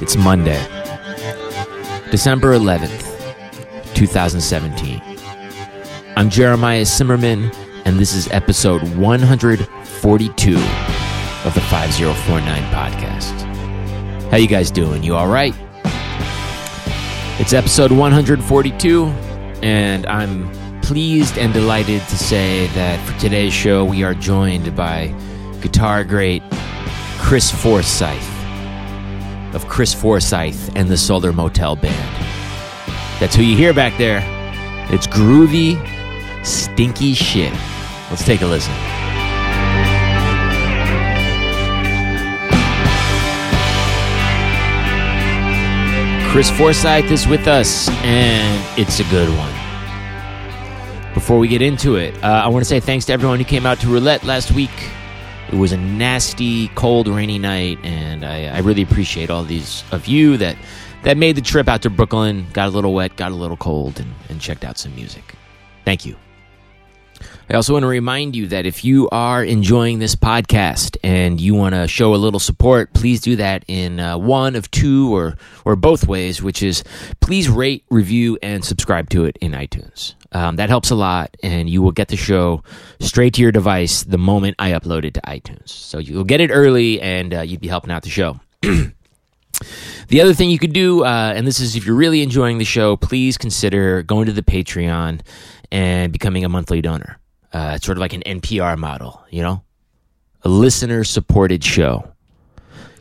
It's Monday, December 11th, 2017. I'm Jeremiah Cymerman, and this is episode 142 of the 5049 podcast. How you guys doing? You all right? It's episode 142, and I'm pleased and delighted to say that for today's show, we are joined by guitar great Chris Forsyth of Chris Forsyth and the Solar Motel Band. That's who you hear back there. It's groovy, stinky shit. Let's take a listen. Chris Forsyth is with us, and it's a good one. Before we get into it, uh, I want to say thanks to everyone who came out to Roulette last week. It was a nasty, cold, rainy night, and I, I really appreciate all these of you that that made the trip out to Brooklyn, got a little wet, got a little cold, and, and checked out some music. Thank you. I also want to remind you that if you are enjoying this podcast and you want to show a little support, please do that in uh, one of two or or both ways, which is please rate, review, and subscribe to it in iTunes. Um, that helps a lot, and you will get the show straight to your device the moment I upload it to iTunes. So you'll get it early, and uh, you'd be helping out the show. The other thing you could do, uh, and this is if you're really enjoying the show, please consider going to the Patreon and becoming a monthly donor. Uh, it's sort of like an NPR model, you know, a listener supported show.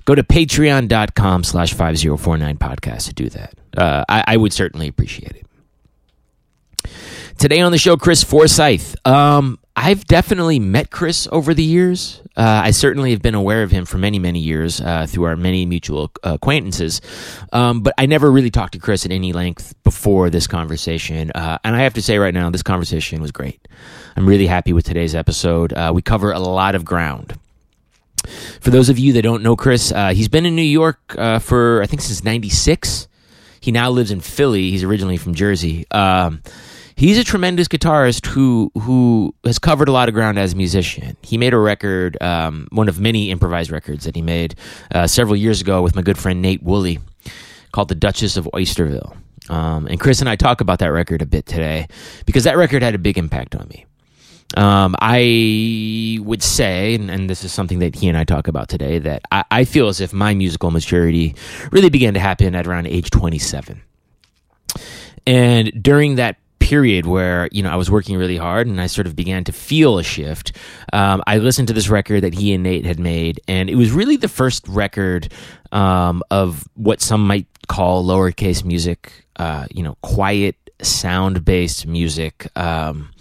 Go to patreon.com slash 5049 podcast to do that. Uh, I, I, would certainly appreciate it. Today on the show, Chris Forsyth. Um, I've definitely met Chris over the years. Uh, I certainly have been aware of him for many, many years uh, through our many mutual acquaintances. Um, but I never really talked to Chris at any length before this conversation. Uh, and I have to say right now, this conversation was great. I'm really happy with today's episode. Uh, we cover a lot of ground. For those of you that don't know Chris, uh, he's been in New York uh, for, I think, since 96. He now lives in Philly. He's originally from Jersey. Um, he's a tremendous guitarist who who has covered a lot of ground as a musician. He made a record, um, one of many improvised records that he made uh, several years ago with my good friend Nate Wooley, called "The Duchess of Oysterville." Um, and Chris and I talk about that record a bit today because that record had a big impact on me. Um, I would say, and, and, this is something that he and I talk about today, that I, I, feel as if my musical maturity really began to happen at around age 27. And during that period where you know I was working really hard and I sort of began to feel a shift. Um, I listened to this record that he and Nate had made, and it was really the first record um, of what some might call lowercase music. Uh, you know, quiet sound based music. Um,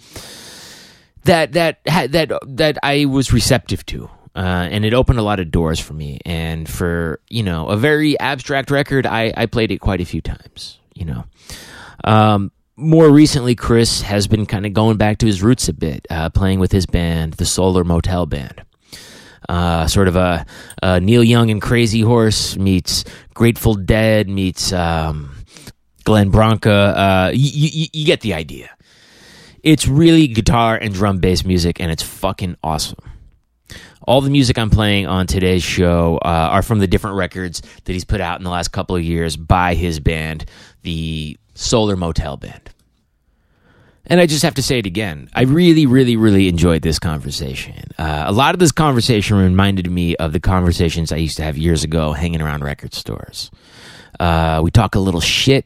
that that that that I was receptive to. Uh, and it opened a lot of doors for me. And for you know a very abstract record, I, I played it quite a few times. You know, um, more recently, Chris has been kind of going back to his roots a bit, uh, playing with his band, the Solar Motel Band. Uh, sort of a, a, Neil Young and Crazy Horse meets Grateful Dead meets um, Glenn Branca. Uh, you get the idea it's really guitar and drum bass music, and it's fucking awesome. All the music I'm playing on today's show uh, are from the different records that he's put out in the last couple of years by his band, the Solar Motel Band. And I just have to say it again. I really, really, really enjoyed this conversation. Uh, a lot of this conversation reminded me of the conversations I used to have years ago hanging around record stores. Uh, we talk a little shit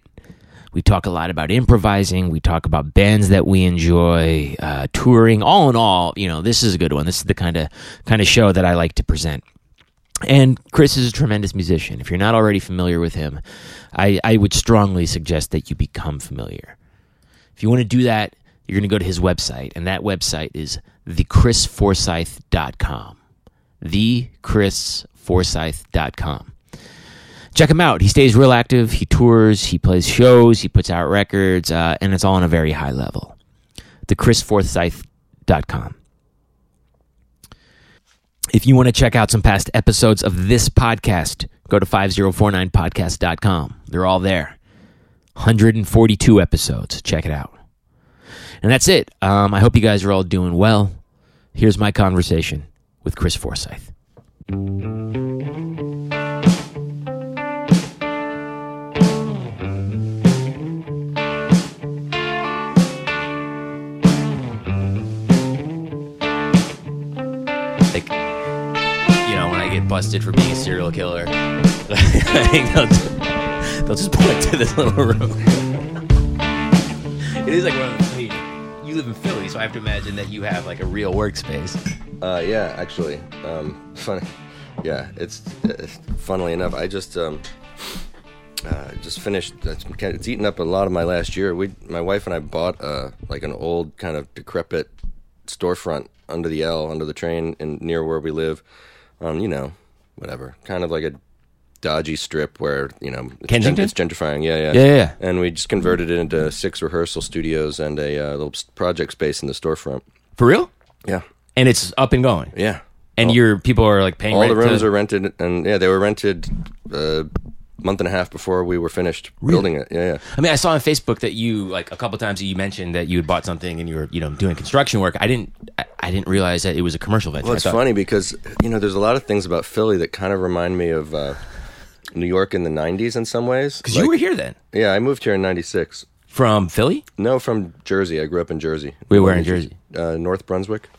we talk a lot about improvising. We talk about bands that we enjoy, uh, touring. All in all, you know, this is a good one. This is the kind of kind of show that I like to present. And Chris is a tremendous musician. If you're not already familiar with him, I, I would strongly suggest that you become familiar. If you want to do that, you're going to go to his website, and that website is thechrisforsyth.com. Thechrisforsyth.com check him out. He stays real active. He tours, he plays shows, he puts out records, uh, and it's all on a very high level. TheChrisForsyth.com. If you want to check out some past episodes of this podcast, go to 5049podcast.com. They're all there. 142 episodes. Check it out. And that's it. Um, I hope you guys are all doing well. Here's my conversation with Chris Forsyth. Busted for being a serial killer, I think they'll, they'll just point to this little room. it is like one of the, I mean, you live in Philly, so I have to imagine that you have like a real workspace. Uh, yeah, actually, um, funny. Yeah, it's, it's funnily enough. I just um, uh, just finished. It's, it's eaten up a lot of my last year. We, my wife and I, bought uh, like an old kind of decrepit storefront under the L, under the train, and near where we live. Um, you know, whatever, kind of like a dodgy strip where you know it's, gen- it's gentrifying. Yeah, yeah, Yeah, yeah. And we just converted it into six rehearsal studios and a uh, little project space in the storefront. For real? Yeah, And it's up and going. yeah. And your people are like paying All the rooms to- are rented, and yeah, they were rented a month and a half before we were finished building it. Yeah, yeah. I mean, I saw on Facebook that you like a couple times you mentioned that you had bought something and you were, you know, doing construction work. I didn't, I, I didn't realize that it was a commercial venture. Well, it's funny because you know there's a lot of things about Philly that kind of remind me of uh, New York in the '90s in some ways. because you were here then Yeah, I moved here in '96. from Philly. No, from Jersey. I grew up in Jersey. We were in Jersey? Uh, North Brunswick.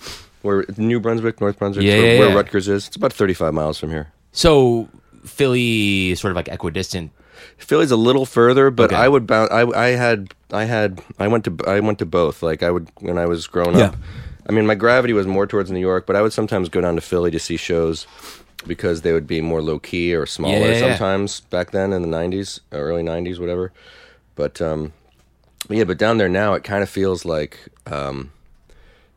Where New Brunswick, North Brunswick, Yeah, where, yeah, where yeah. Rutgers is. It's about 35 miles from here. So Philly sort of like equidistant. Philly's a little further, but Okay. I would bounce. I, I had, I had, I went to, I went to both. Like I would when I was growing up. I mean, my gravity was more towards New York, but I would sometimes go down to Philly to see shows because they would be more low key or smaller. Yeah, yeah, yeah. sometimes back then in the '90s, early '90s, whatever. But um, yeah, but down there now, it kind of feels like, um,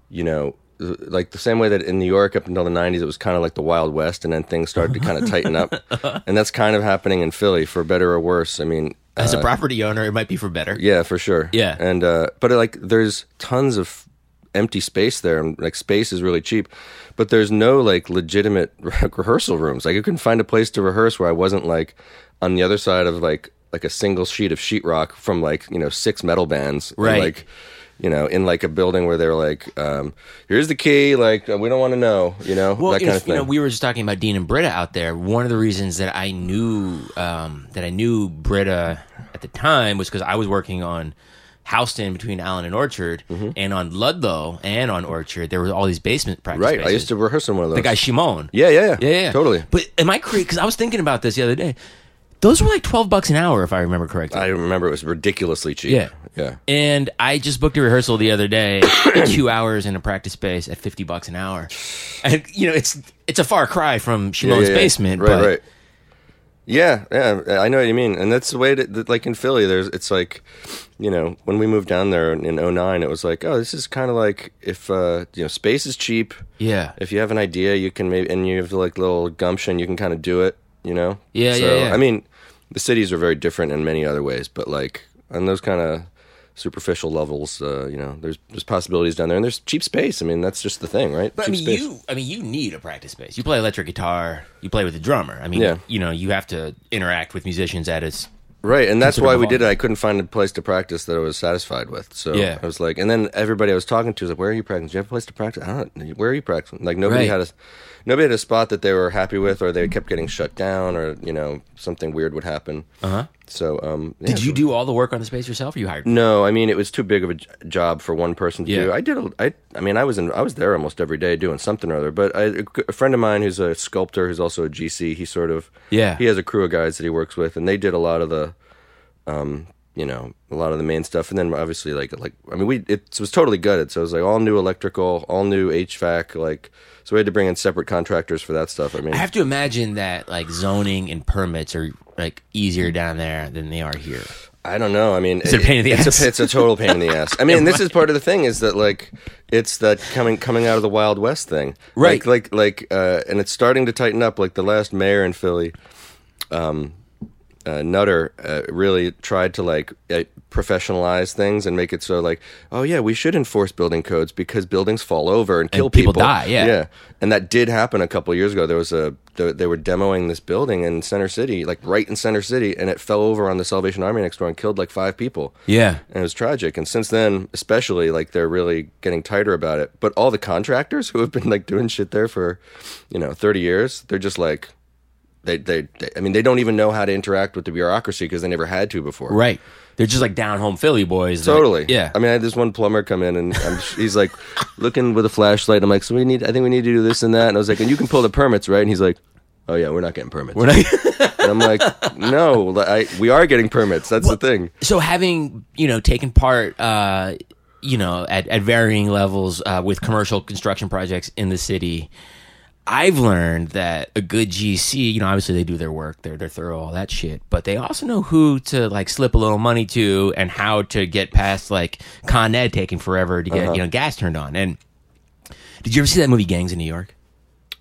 you know. Like the same way that in New York up until the '90s, it was kind of like the Wild West, and then things started to kind of tighten up, and that's kind of happening in Philly, for better or worse. I mean, As a property owner, it might be for better. yeah, for sure. Yeah. and uh, but like, there's tons of empty space there, and like space is really cheap. But there's no like legitimate rehearsal rooms. Like, I couldn't find a place to rehearse where I wasn't like on the other side of like like a single sheet of sheetrock from like you know six metal bands. and, Right. like. You know, in like a building where they're like, um, "Here's the key." Like, uh, we don't want to know. You know, Well, that kind if, of thing. you know, we were just talking about Dean and Britta out there. One of the reasons that I knew um, that I knew Britta at the time was because I was working on Houston between Allen and Orchard, Mm-hmm. and on Ludlow and on Orchard, there were all these basement practice right? spaces. I used to rehearse in one of those. the guy Shimon. yeah, yeah, yeah, Yeah, yeah, totally. But am I crazy? Because I was thinking about this the other day. Those were like twelve bucks an hour, if I remember correctly. I remember it was ridiculously cheap. Yeah. yeah. and I just booked a rehearsal the other day, two hours in a practice space at fifty bucks an hour. And you know, it's it's a far cry from Shimon's Yeah, yeah, yeah. basement, Right, but right. Yeah, yeah, I know what you mean, and that's the way that, that like in Philly, there's it's like, you know, when we moved down there in 09, it was like, oh, this is kind of like if uh, you know, space is cheap. yeah, If you have an idea, you can maybe, and you have like little gumption, you can kind of do it. You know. Yeah, so, yeah, yeah. I mean, the cities are very different in many other ways, but like on those kind of superficial levels, uh, you know, there's there's possibilities down there, and there's cheap space. I mean, that's just the thing, right? But I mean, space. you I mean, you need a practice space. You play electric guitar, you play with a drummer. I mean, Yeah. you know, you have to interact with musicians at its Right, and that's why we did it. I couldn't find a place to practice that I was satisfied with. So Yeah. I was like, and then everybody I was talking to was like, "Where are you practicing? Do you have a place to practice? I don't. Where are you practicing? Like nobody Right. had a nobody had a spot that they were happy with, or they kept getting shut down, or you know something weird would happen. Uh huh. So um, yeah, Did you so- do all the work on the space yourself, or you hired? No, I mean it was too big of a j- job for one person to Yeah. do. I did. A, I. I mean, I was in. I was there almost every day doing something or other. But I, a friend of mine who's a sculptor, who's also a GC. He sort of. Yeah. He has a crew of guys that he works with, and they did a lot of the, um, you know, a lot of the main stuff, and then obviously like like I mean we it was totally gutted. So it was like all new electrical, all new HVAC, like so we had to bring in separate contractors for that stuff. I mean, I have to imagine that like zoning and permits are like easier down there than they are here. I don't know. I mean, it's it a pain in the it's ass? A, it's a total pain in the ass. I mean, this is part of the thing is that like it's that coming coming out of the Wild West thing, Right. Like like like, uh, and it's starting to tighten up. Like the last mayor in Philly, um, uh, Nutter, uh, really tried to like uh, professionalize things and make it so like, oh yeah, we should enforce building codes because buildings fall over and kill people die, yeah. yeah. And that did happen a couple years ago. There was a they they were demoing this building in Center City, like right in Center City, and it fell over on the Salvation Army next door and killed like five people. Yeah. And it was tragic. And since then, especially, like they're really getting tighter about it. But all the contractors who have been like doing shit there for, you know, thirty years, they're just like, they they, they I mean, they don't even know how to interact with the bureaucracy because they never had to before. Right. They're just like down home Philly boys. that- Totally. yeah. I mean, I had this one plumber come in, and I'm, he's like looking with a flashlight. I'm like, so we need. I think we need to do this and that. And I was like, and you can pull the permits, right? And he's like, oh yeah, we're not getting permits. We're not. and I'm like, no, I, we are getting permits. That's the thing. so having you know taken part, uh, you know, at at varying levels uh, with commercial construction projects in the city. I've learned that a good GC, you know, obviously they do their work, they're they're thorough, all that shit, but they also know who to like slip a little money to and how to get past like Con Ed taking forever to get you know gas turned on. And did you ever see that movie Gangs in New York?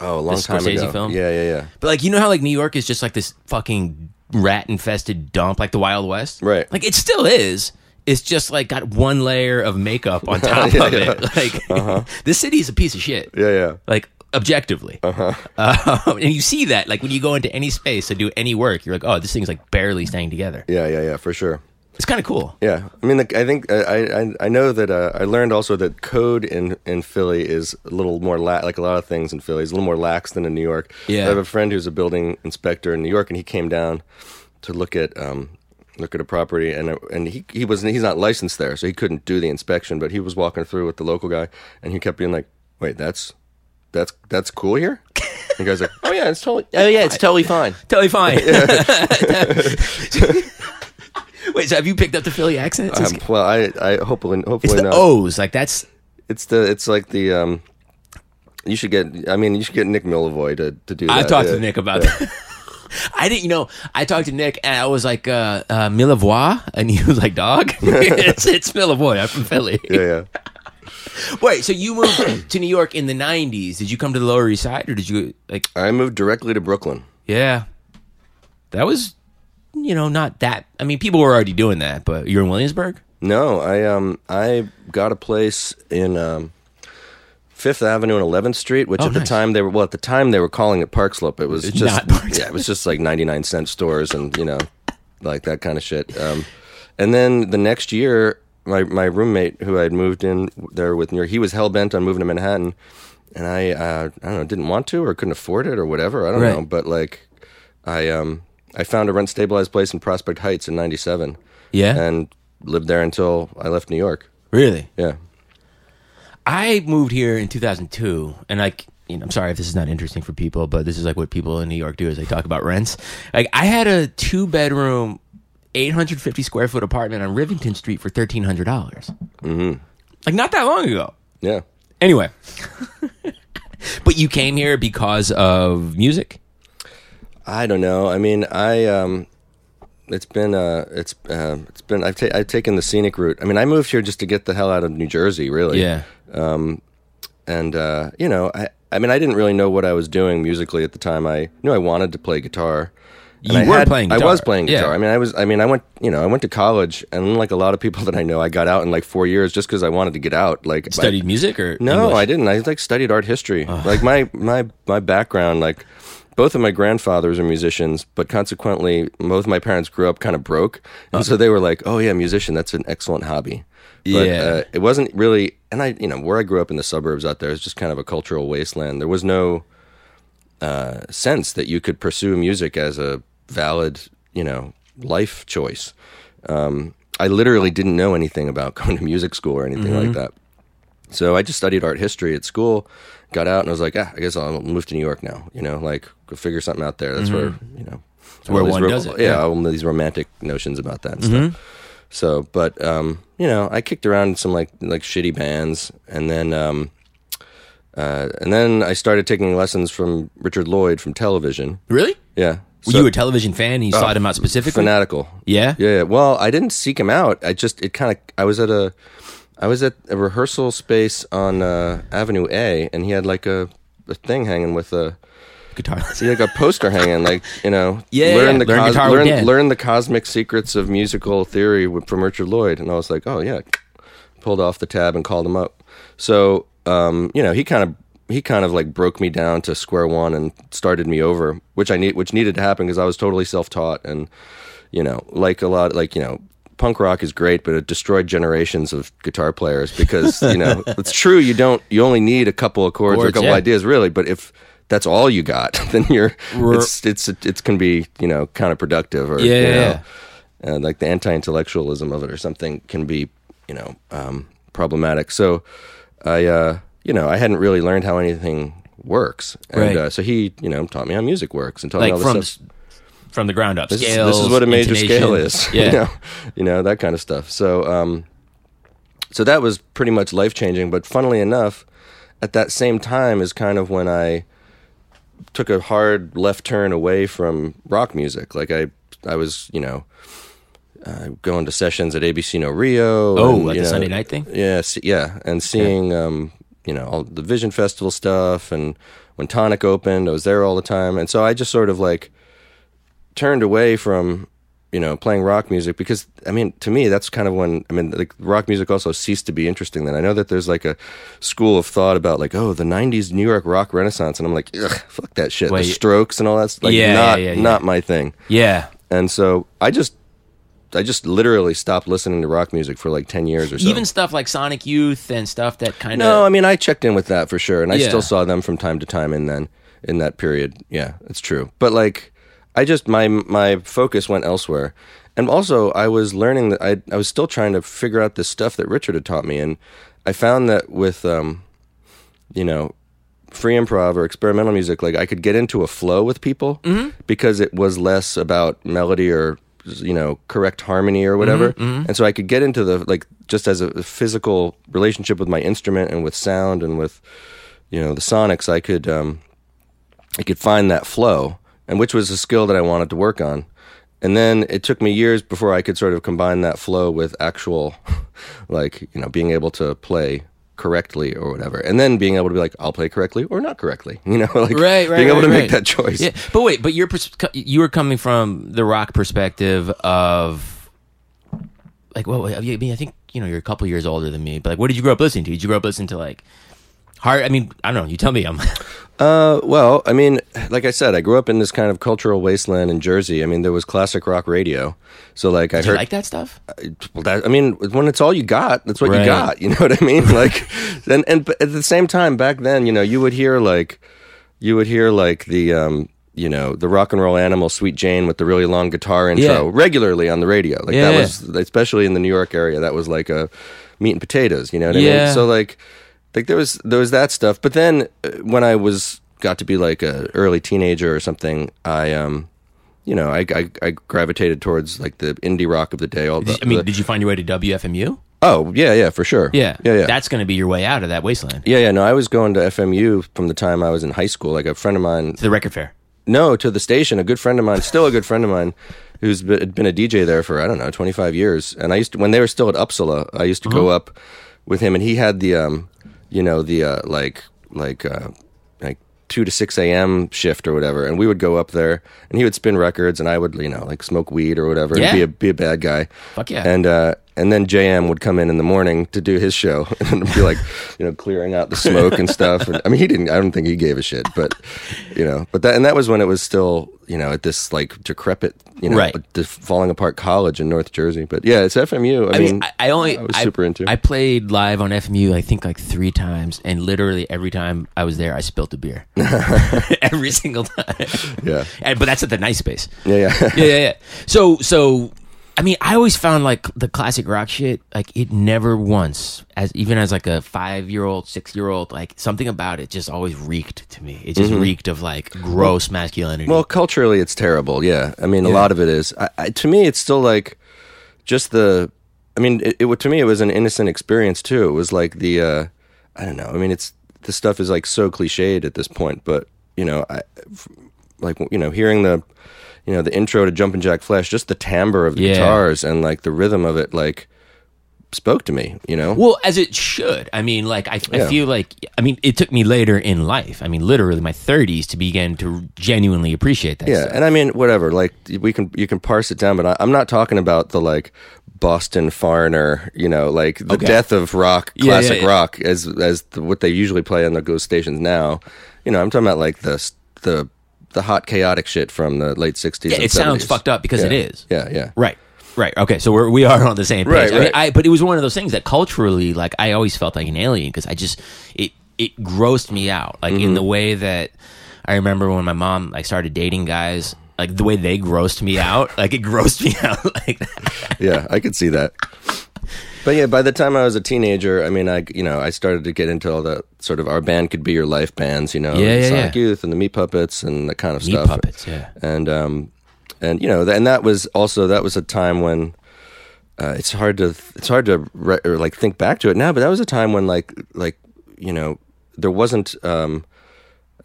Oh, a long The time Scorsese ago. film? Yeah, yeah, yeah. But like you know how like New York is just like this fucking rat infested dump, like the Wild West, Right. Like it still is. It's just like got one layer of makeup on top Yeah, of yeah. it. Like Uh-huh. this city is a piece of shit. Yeah, yeah. Like objectively, uh-huh. and you see that like when you go into any space to do any work, you're like, oh, this thing's like barely staying together. Yeah, yeah, yeah, for sure. It's kind of cool. Yeah, I mean, the, I think I, I I know that uh, I learned also that code in in Philly is a little more la- like a lot of things in Philly is a little more lax than in New York. Yeah. I have a friend who's a building inspector in New York, and he came down to look at um look at a property, and uh, and he he was he's not licensed there, so he couldn't do the inspection, but he was walking through with the local guy, and he kept being like, "Wait, that's that's that's cool here." And the guy's like, "Oh yeah, it's totally oh yeah, it's totally fine." Totally fine. Wait, so have you picked up the Philly accent? Um, well, I I hopefully hopefully it's the not. O's. Like that's It's the it's like the um. You should get. I mean, you should get Nick Millevoi to to do that. I've talked yeah. to Nick about that. I didn't, you know, I talked to Nick and I was like, uh, uh, Millavois? And he was like, dog? it's, it's Millavois. I'm from Philly. Yeah, yeah. Wait, so you moved to New York in the 90s. Did you come to the Lower East Side or did you, like, I moved directly to Brooklyn. yeah. That was, you know, not that. I mean, people were already doing that, but you're in Williamsburg? No, I um I got a place in um Fifth Avenue and Eleventh Street, which Oh, at the time they were well at the time they were calling it Park Slope. It was It's just yeah, it was just like ninety nine cent stores and you know like that kind of shit. Um, and then the next year, my my roommate who I had moved in there with he was hell bent on moving to Manhattan, and I uh, I don't know didn't want to or couldn't afford it or whatever. I don't Right. know, but like I um I found a rent stabilized place in Prospect Heights in ninety seven Yeah. and lived there until I left New York. really? Yeah. I moved here in 2002, and like, you know, I'm sorry if this is not interesting for people, but this is like what people in New York do is they talk about rents. Like, I had a two bedroom, 850 square foot apartment on Rivington Street for $1,300. Mm-hmm. Like, not that long ago. Yeah. Anyway, but you came here because of music. I don't know. I mean, I um it's been uh it's uh, it's been I've ta- I've taken the scenic route. I mean, I moved here just to get the hell out of New Jersey, really. Yeah. And uh, you know, I I mean, I didn't really know what I was doing musically at the time. I knew I wanted to play guitar. And You I were had- playing I was playing Yeah. guitar. I mean, I was. I mean, I went. You know, I went to college, and like a lot of people that I know, I got out in like four years just because I wanted to get out. Like I- Studied music or No, English? I didn't. I like studied art history. Like my my my background, like both of my grandfathers are musicians, but consequently, both my parents grew up kind of broke, and so they were like, "Oh yeah, musician. That's an excellent hobby." But, Yeah. uh, it wasn't really. And I, you know, where I grew up in the suburbs out there is just kind of a cultural wasteland. There was no uh, sense that you could pursue music as a valid, you know, life choice. Um, I literally didn't know anything about going to music school or anything like that. So I just studied art history at school, got out, and I was like, ah, I guess I'll move to New York now. You know, like go figure something out there. That's where you know, where one ro- does it, Yeah, yeah. all these romantic notions about that and stuff. So, but um, you know, I kicked around some like like shitty bands, and then um, uh, and then I started taking lessons from Richard Lloyd from television. Really? Yeah, Were So- you a television fan? He you sought him out specifically? fanatical. Yeah? Yeah, yeah. Well, I didn't seek him out. I just it kind of I was at a I was at a rehearsal space on uh, Avenue A, and he had like a, a thing hanging with a Guitar. he had like a poster hanging, like you know, Yeah, learn yeah, the learn cos- guitar learn, learn the cosmic secrets of musical theory with, from Richard Lloyd, and I was like, oh yeah, pulled off the tab and called him up. So um, you know, he kind of he kind of like broke me down to square one and started me over, which I need which needed to happen because I was totally self taught and you know, like a lot, like you know. Punk rock is great, but it destroyed generations of guitar players because you know it's true. You don't. You only need a couple of chords, or a couple yeah. ideas, really. But if that's all you got, then you're it's it's it can be you know counterproductive or Yeah, you yeah, know, uh, like the anti-intellectualism of it or something can be you know um, problematic. So I uh, you know I hadn't really learned how anything works. And Right. uh, so he, you know, taught me how music works and taught me like all this from stuff. from the ground up. This, is, Scales, this is what a major scale is. Yeah. You know, you know that kind of stuff. So, um, so that was pretty much life changing. But funnily enough, at that same time is kind of when I took a hard left turn away from rock music. Like I, I was, you know, uh, going to sessions at ABC No Rio. Oh, and, like the know, Sunday night thing? Yeah, yeah, and seeing, um, you know, all the Vision Festival stuff, and when Tonic opened, I was there all the time, and so I just sort of like turned away from you know playing rock music because I mean to me that's kind of when I mean like rock music also ceased to be interesting then. I know that there's like a school of thought about like oh the 90s New York rock renaissance and I'm like ugh fuck that shit. Wait. the strokes and all that, like Yeah, not yeah, yeah, not my thing. Yeah. and so I just I just literally stopped listening to rock music for like 10 years or so Even stuff like Sonic Youth and stuff that kind of no, I mean I checked in with that for sure, and I Yeah. still saw them from time to time. In then in that period, yeah, it's true. But like, I just my my focus went elsewhere, and also I was learning that I I was still trying to figure out this stuff that Richard had taught me, and I found that with um, you know, free improv or experimental music, like I could get into a flow with people because it was less about melody or you know correct harmony or whatever, and so I could get into the like just as a physical relationship with my instrument and with sound and with you know the sonics. I could um, I could find that flow, and which was a skill that I wanted to work on. And then it took me years before I could sort of combine that flow with actual, like you know, being able to play correctly or whatever, and then being able to be like, I'll play correctly or not correctly, you know, like right, right, being able right, to make that choice. Yeah, but wait, but you're pers- you were coming from the rock perspective of like, well, I mean, I think you know you're a couple years older than me, but like, what did you grow up listening to? Did you grow up listening to like hard? I mean, I don't know. You tell me. I'm Uh, well, I mean, like I said, I grew up in this kind of cultural wasteland in Jersey. I mean, there was classic rock radio, so like I do you heard like that stuff? well, that, I mean, when it's all you got, that's what Right. you got. You know what I mean? Like, and and but at the same time, back then, you know, you would hear like, you would hear like the, um, you know, the rock and roll animal, Sweet Jane, with the really long guitar intro Yeah. regularly on the radio. Like Yeah. that was, especially in the New York area, that was like a meat and potatoes. You know what I Yeah. mean? So like, like there was there was that stuff. But then uh, when I was got to be like a early teenager or something, I um. You know, I, I I gravitated towards like the indie rock of the day. All the, I mean, the- did you find your way to WFMU? Oh yeah, yeah, for sure. Yeah, yeah, yeah. That's going to be your way out of that wasteland. yeah, yeah. No, I was going to FMU from the time I was in high school. Like a friend of mine. To the record fair. No, to the station. A good friend of mine, still a good friend of mine, who's been, had been a DJ there for I don't know twenty five years. And I used to when they were still at Upsala, I used to go up with him, and he had the um, you know, the uh, like like uh, like two to six a.m. shift or whatever, and we would go up there, and he would spin records, and I would you know like smoke weed or whatever, Yeah. and be a be a bad guy. Fuck yeah. And uh, and then JM would come in in the morning to do his show and be like, you know, clearing out the smoke and stuff. And, I mean, he didn't. I don't think he gave a shit, but you know, but that and that was when it was still, you know, at this like decrepit, you know, Right. the falling apart college in North Jersey. But yeah, it's FMU. I, I mean, mean, I, I only I was super into. I played live on FMU, I think like three times, and literally every time I was there, I spilled a beer. every single time. yeah, And, but that's at the nice space. yeah, yeah. yeah, yeah, yeah. So, so, I mean, I always found like the classic rock shit, like it never once, as even as like a five year old, six year old, like something about it just always reeked to me. It just reeked of like gross masculinity. Mm-hmm. Well, culturally, it's terrible. Yeah, I mean, a lot of it is. I, I, to me, it's still like just the. I mean, it, it to me it was an innocent experience too. It was like the. uh I don't know. I mean, it's the stuff is like so cliched at this point, but you know, I like you know, hearing the. You know the intro to Jumpin' Jack Flash, just the timbre of the Yeah. guitars and like the rhythm of it, like spoke to me. You know, Well, as it should. I mean, like I, I Yeah. feel like I mean, it took me later in life. I mean, literally my 30s to begin to genuinely appreciate that. Yeah, stuff. and I mean, whatever. Like we can, you can parse it down, but I, I'm not talking about the like Boston foreigner. You know, like the Okay. death of rock, Yeah, yeah, classic yeah. rock, as as the, what they usually play on the ghost stations now. You know, I'm talking about like the the the hot chaotic shit from the late '60s. Yeah, it sounds fucked up because it Yeah. is. Yeah, yeah. Right. Right. Okay. So we're we are on the same page. Right, I mean. I, but it was one of those things that culturally, like, I always felt like an alien because I just it it grossed me out, like Mm-hmm. in the way that I remember when my mom like started dating guys, like the way they grossed me out, like it grossed me out, like that. Yeah, I could see that. But yeah, by the time I was a teenager, I mean, I you know, I started to get into all the sort of our band could be your life bands, you know, Yeah, yeah, Sonic yeah. Youth and the Meat Puppets and that kind of Meat stuff. puppets, yeah. and um, and you know, and that was also that was a time when uh, it's hard to it's hard to re- or like think back to it now, but that was a time when like like you know there wasn't um,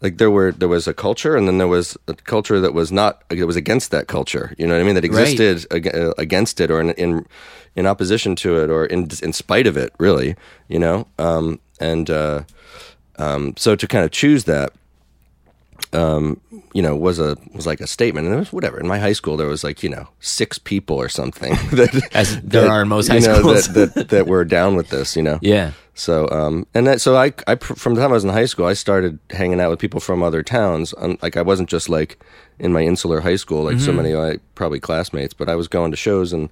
like there were there was a culture and then there was a culture that was not it was against that culture you know what i mean that Right. existed ag- uh, against it or in, in in opposition to it or in in spite of it really you know um and uh um so to kind of choose that um you know was a was like a statement and it was whatever in my high school there was like you know six people or something that As there that, are in most you high know, schools. that, that that were down with this you know Yeah. So, um, and that, so I, I, from the time I was in high school, I started hanging out with people from other towns. Um, like I wasn't just like in my insular high school, like so many of my probably classmates, but I was going to shows in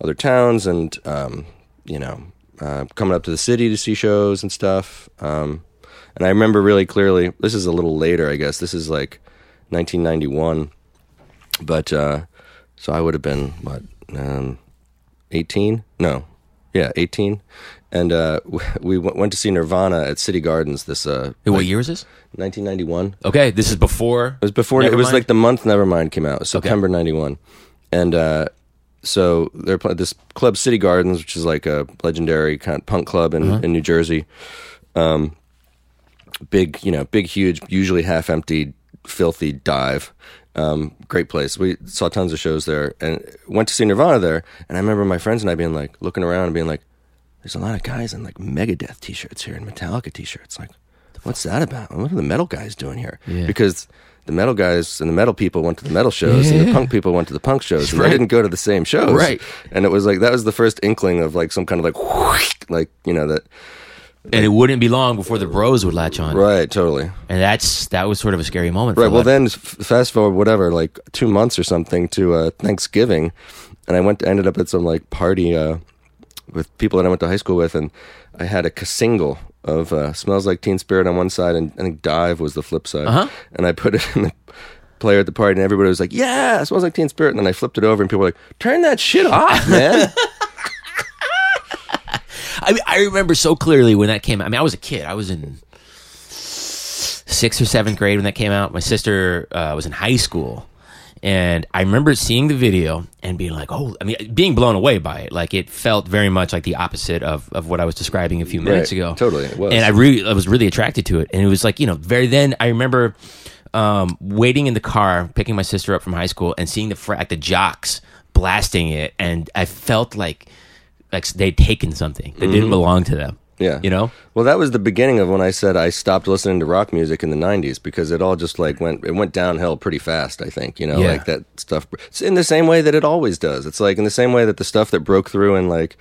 other towns and, um, you know, uh, coming up to the city to see shows and stuff. Um, and I remember really clearly, this is a little later, I guess. This is like 1991. But, uh, so I would have been, what, um, 18? No. Yeah, 18. And uh, we w- went to see Nirvana at City Gardens this uh, what year is this? 1991. Okay, this is before. It was before. it was like the month Nevermind came out, September '91, and uh, so they're playing this club, City Gardens, which is like a legendary kind of punk club in, Uh-huh. in New Jersey. Um, big, you know, big, huge, usually half empty, filthy dive. Um, great place. We saw tons of shows there, and went to see Nirvana there. And I remember my friends and I being like, looking around and being like, "There's a lot of guys in like Megadeth t-shirts here and Metallica t-shirts. Like, what's that about? What are the metal guys doing here? Yeah. Because the metal guys and the metal people went to the metal shows, and the punk people went to the punk shows, and Right. they didn't go to the same shows. Right. And it was like that was the first inkling of like some kind of like, like you know that. And it wouldn't be long before the bros would latch on. Right. Totally. And that's that was sort of a scary moment. Right. Well, then f- fast forward whatever, like two months or something to uh, Thanksgiving, and I went ended up at some like party uh, with people that I went to high school with, and I had a single of uh, "Smells Like Teen Spirit" on one side, and I think "Dive" was the flip side, Uh-huh. and I put it in the player at the party, and everybody was like, "Yeah, it smells like Teen Spirit," and then I flipped it over, and people were like, "Turn that shit off, man!" I mean, I remember so clearly when that came out. I mean, I was a kid. I was in sixth or seventh grade when that came out. My sister uh, was in high school. And I remember seeing the video and being like, oh, I mean, being blown away by it. Like, it felt very much like the opposite of, of what I was describing a few minutes Right. ago. Totally, it was. And I really, I was really attracted to it. And it was like, you know, very then, I remember um, waiting in the car, picking my sister up from high school and seeing the, fr- like, the jocks blasting it. And I felt like, like they'd taken something that didn't belong to them. Mm-hmm. Yeah. You know? Well, that was the beginning of when I said I stopped listening to rock music in the '90s because it all just like went it went downhill pretty fast. I think you know, Yeah. like that stuff. It's in the same way that it always does. It's like in the same way that the stuff that broke through in like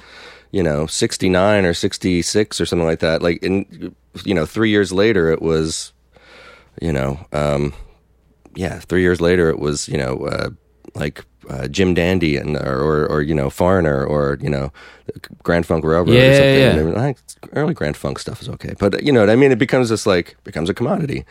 you know '69 or '66 or something like that. Like in you know three years later, it was you know um, yeah three years later it was you know uh, like. Uh, Jim Dandy and or, or or you know Foreigner or you know Grand Funk Railroad Yeah, or something. yeah. And I mean, I think early Grand Funk stuff is okay, but you know what I mean. It becomes just like becomes a commodity.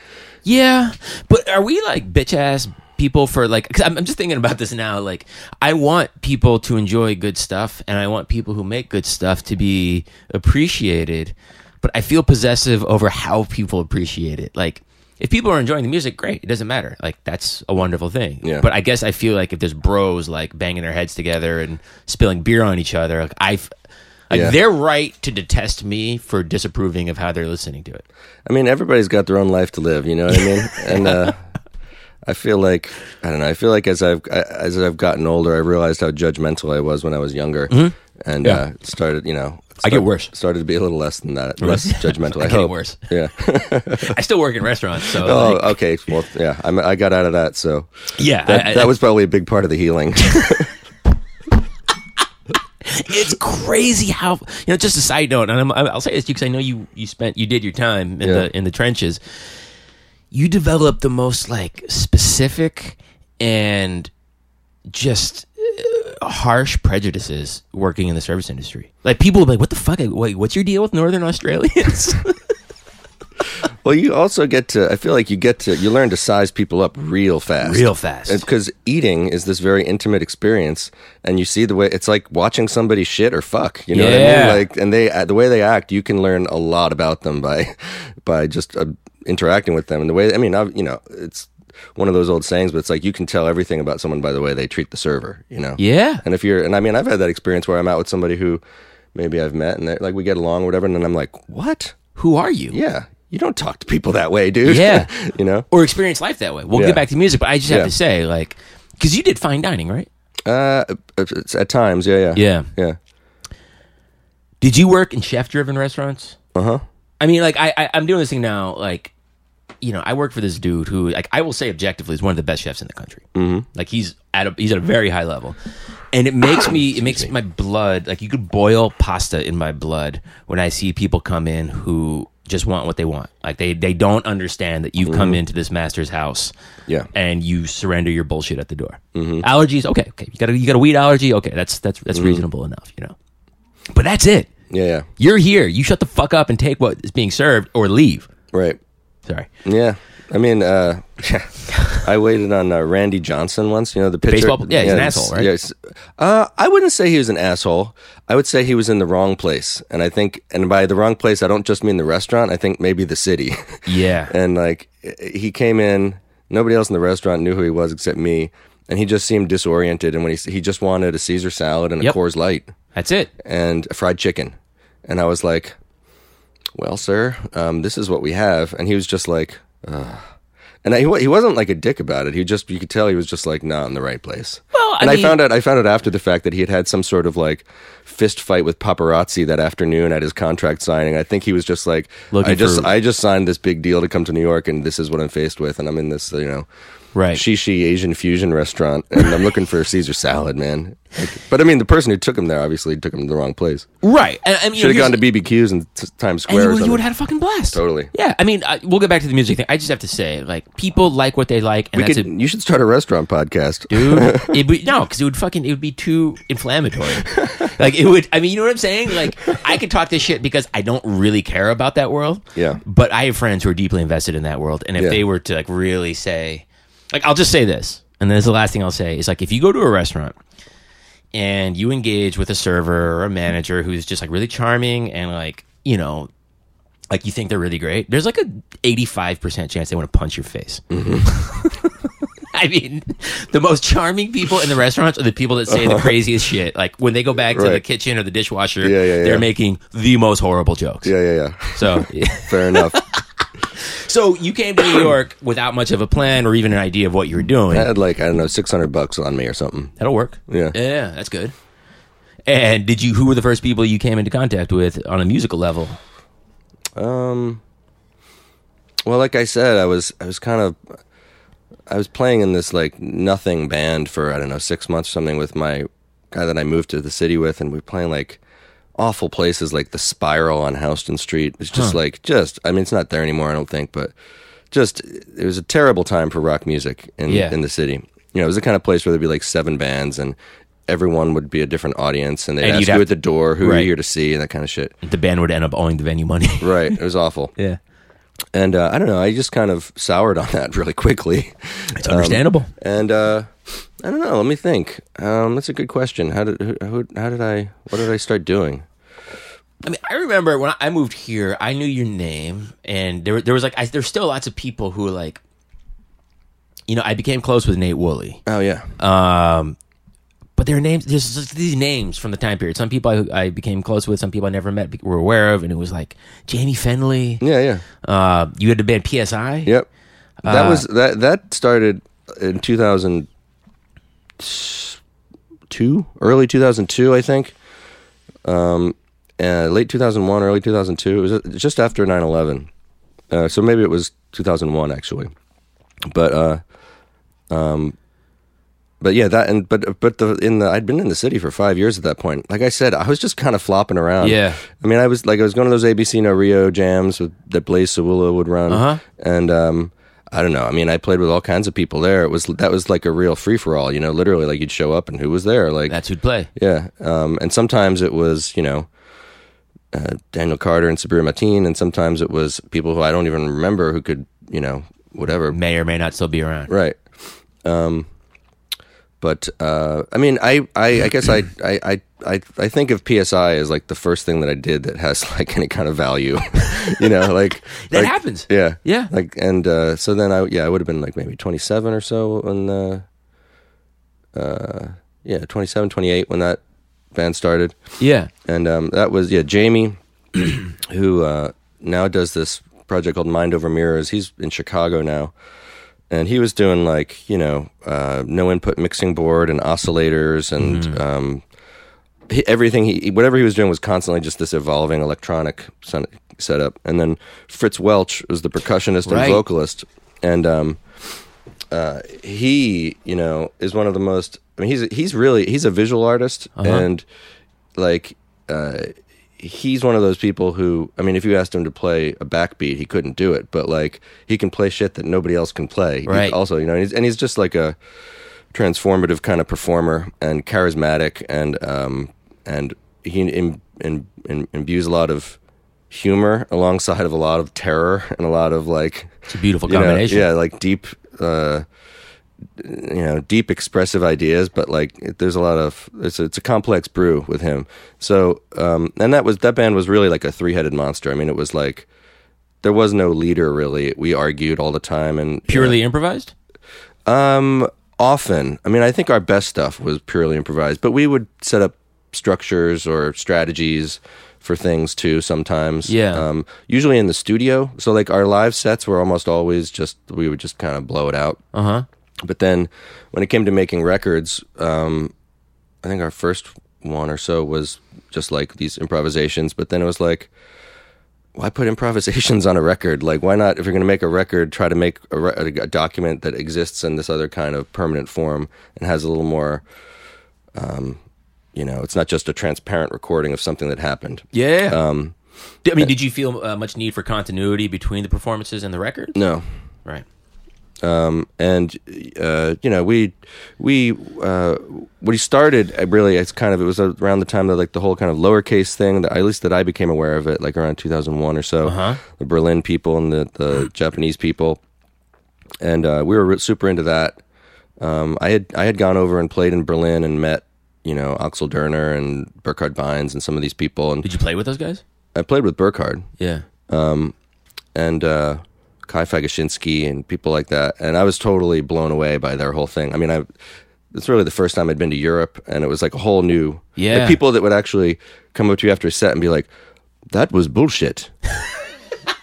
Yeah, but are we like bitch ass people for like? Cause I'm, I'm just thinking about this now. Like, I want people to enjoy good stuff, and I want people who make good stuff to be appreciated. But I feel possessive over how people appreciate it. Like, if people are enjoying the music, great. It doesn't matter. Like, that's a wonderful thing. Yeah. But I guess I feel like if there's bros like banging their heads together and spilling beer on each other, like I. Like Yeah. they're right to detest me for disapproving of how they're listening to it. I mean, everybody's got their own life to live. You know what I mean? and uh, I feel like I don't know. I feel like as I've as I've gotten older, I realized how judgmental I was when I was younger, and Yeah. uh, started you know. I get worse. Started to be a little less than that, less judgmental. I, I get hope. worse. Yeah. I still work in restaurants, so oh, like, okay. Well, yeah. I'm, I got out of that, so yeah, that, I- I- that was probably a big part of the healing. it's crazy how you know. Just a side note, and I'm, I'll say this to you because I know you you spent you did your time in Yeah. the in the trenches. You developed the most like specific and just harsh prejudices working in the service industry. Like people will be like, "What the fuck? Wait, what's your deal with Northern Australians?" Well, you also get to. I feel like you get to. You learn to size people up real fast. Real fast. Because eating is this very intimate experience, and you see the way it's like watching somebody shit or fuck. You know what I mean? Like, and they uh, the way they act, you can learn a lot about them by by just uh, interacting with them and the way. I mean, I've, you know, it's one of those old sayings, but it's like you can tell everything about someone by the way they treat the server. You know? Yeah. And if you're, and I mean, I've had that experience where I'm out with somebody who maybe I've met and like we get along or whatever, and then I'm like, what? Who are you? Yeah, you don't talk to people that way, dude. Yeah. you know. Or experience life that way. We'll Yeah. get back to music, but I just have Yeah. to say, like, because you did fine dining, right? Uh, it's at times, yeah, yeah, Yeah. yeah. Did you work in chef-driven restaurants? Uh huh. I mean, like, I, I I'm doing this thing now. Like, you know, I work for this dude who, like, I will say objectively is one of the best chefs in the country. Mm-hmm. Like, he's at a he's at a very high level, and it makes me it makes my blood like you could boil pasta in my blood when I see people come in who just want what they want. Like they they don't understand that you've come mm-hmm. into this master's house. Yeah. and you surrender your bullshit at the door. Mm-hmm. Allergies, okay, okay. You got a you got a weed allergy, okay. That's that's that's mm-hmm. reasonable enough, you know. But that's it. Yeah, yeah. You're here. You shut the fuck up and take what is being served or leave. Right. Sorry. Yeah. I mean, uh, I waited on uh, Randy Johnson once. You know the, pitcher. baseball- yeah, he's an asshole, right? Yes. Uh, I wouldn't say he was an asshole. I would say he was in the wrong place, and I think, and by the wrong place, I don't just mean the restaurant. I think maybe the city. Yeah. and like he came in, nobody else in the restaurant knew who he was except me, and he just seemed disoriented. And when he he just wanted a Caesar salad and a Yep. Coors Light That's it. and a fried chicken. And I was like, well, sir, um, this is what we have. And he was just like, Ugh. and I, he he wasn't like a dick about it. He just, you could tell he was just like not in the right place. Well, I and mean- I found out, I found out after the fact that he had had some sort of like fist fight with paparazzi that afternoon at his contract signing. I think he was just like, I just, for- I just signed this big deal to come to New York and this is what I'm faced with. And I'm in this, you know, Right. Shishi Asian fusion restaurant, and I'm looking for a Caesar salad, man. Like, but I mean, the person who took him there obviously took him to the wrong place. Right. And, I mean, Should have here's- gone to BBQs in t- Times and Square. or would- you something. would have had a fucking blast. Totally. Yeah. I mean, I, we'll get back to the music thing. I just have to say, like, people like what they like, and We that's could, it. you should start a restaurant podcast. Dude, it would, no, because it would fucking it would be too inflammatory. like it would. I mean, you know what I'm saying? Like I could talk this shit because I don't really care about that world. Yeah. But I have friends who are deeply invested in that world, and if Yeah. they were to like really say, like, I'll just say this, and this is the last thing I'll say is like, if you go to a restaurant and you engage with a server or a manager who's just like really charming and like you know like you think they're really great there's like a 85% chance they want to punch your face mm-hmm. I mean, the most charming people in the restaurants are the people that say the uh-huh. craziest shit. Like when they go back to the kitchen or the dishwasher, Yeah, yeah, they're making the most horrible jokes. Yeah, yeah, yeah. So, Fair enough. so you came to New York without much of a plan or even an idea of what you were doing. I had like I don't know, six hundred bucks on me or something. That'll work. Yeah. yeah, that's good. And did you? Who were the first people you came into contact with on a musical level? Um. Well, like I said, I was I was kind of I was playing in this like nothing band for I don't know six months or something with my guy that I moved to the city with, and we were playing like awful places like the Spiral on Houston Street. It's just like just I mean it's not there anymore I don't think, but just it was a terrible time for rock music in Yeah. in the city. You know, it was the kind of place where there'd be like seven bands and. Everyone would be a different audience, and they'd And ask you at the door who are you here to see, and that kind of shit. The band would end up owing the venue money. Right? It was awful. yeah, And uh, I don't know, I just kind of soured on that really quickly. it's understandable. And uh, I don't know. Let me think. Um, that's a good question. How did who, who, how did I what did I start doing? I mean, I remember when I moved here, I knew your name, and there there was like I, there's still lots of people who like, you know, I became close with Nate Wooley. Oh yeah, Um, but their names, there's just these names from the time period. Some people I, I became close with, some people I never met, were aware of, and it was like Jaime Fennelly. yeah, yeah, Uh, you had the band Peeesseye. yep. That Uh, was that that started in two thousand two, early two thousand two, I think. Um, uh, late two thousand one, early two thousand two. It was just after 9-11. Uh, so maybe it was two thousand one actually, but uh, um, but yeah, that and but but the in the I'd been in the city for five years at that point. Like I said, I was just kind of flopping around. Yeah. I mean, I was like I was going to those ABC No Rio jams with, that Blaise Siwula would run, Uh-huh. and um, I don't know. I mean, I played with all kinds of people there. It was that was like a real free for all. You know, literally, like you'd show up and who was there, like That's who'd play. yeah. Um, and sometimes it was, you know, uh, Daniel Carter and Sabir Mateen, and sometimes it was people who I don't even remember who could, you know, whatever. May or may not still be around. Right. Um, but uh, I mean, I, I, I guess I, I, I, I, think of Peeesseye as like the first thing that I did that has like any kind of value, you know, like That like- happens. Yeah, Yeah. Like, and uh, so then I, yeah, I would have been like maybe 27 or so when, uh, uh, yeah, 27, 28 when that band started Yeah. and um, that was yeah Jaime, who uh, now does this project called Mind Over Mirrors. He's in Chicago now, and he was doing like you know uh, no input mixing board and oscillators and um, he, everything. He whatever he was doing was constantly just this evolving electronic son- setup. And then Fritz Welch was the percussionist Right. and vocalist, and um, uh, he you know is one of the most. I mean, he's he's really he's a visual artist Uh-huh. and like uh, he's one of those people who I mean, if you asked him to play a backbeat, he couldn't do it. But like he can play shit that nobody else can play. He- Right. also, you know, and he's, and he's just like a transformative kind of performer and charismatic and um and he im, im, im, imbues a lot of humor alongside of a lot of terror and a lot of like It's a beautiful you know, combination. yeah, like deep, uh, you know, deep expressive ideas, but like there's a lot of it's a, it's a complex brew with him. So, um, and that was that band was really like a three headed monster. I mean, it was like there was no leader really. We argued all the time and Purely improvised? um, often. I mean, I think our best stuff was purely improvised, but we would set up structures or strategies for things too sometimes Yeah. um, usually in the studio so like our live sets were almost always just we would just kind of blow it out Uh huh. But then when it came to making records, um, I think our first one or so was just like these improvisations. But then it was like, why put improvisations on a record? Like, why not, if you're going to make a record, try to make a, re- a document that exists in this other kind of permanent form and has a little more, um, you know, it's not just a transparent recording of something that happened. Yeah. Um, I mean, did you feel uh, much need for continuity between the performances and the record? no, Right. Um, and uh, you know we we uh, we started uh, really it's kind of it was around the time that like the whole kind of lowercase thing that at least that I became aware of it like around 2001 or so Uh-huh. the Berlin people and the the Japanese people and uh, we were super into that um, I had I had gone over and played in Berlin and met you know Axel Dörner and Burkhard Beins and some of these people and Did you play with those guys? I played with Burkhard Yeah. Um, and uh, Kai Fagaschinski and people like that. And I was totally blown away by their whole thing. I mean, I it's really the first time I'd been to Europe, and it was like a whole new Yeah. like people that would actually come up to you after a set and be like, "That was bullshit."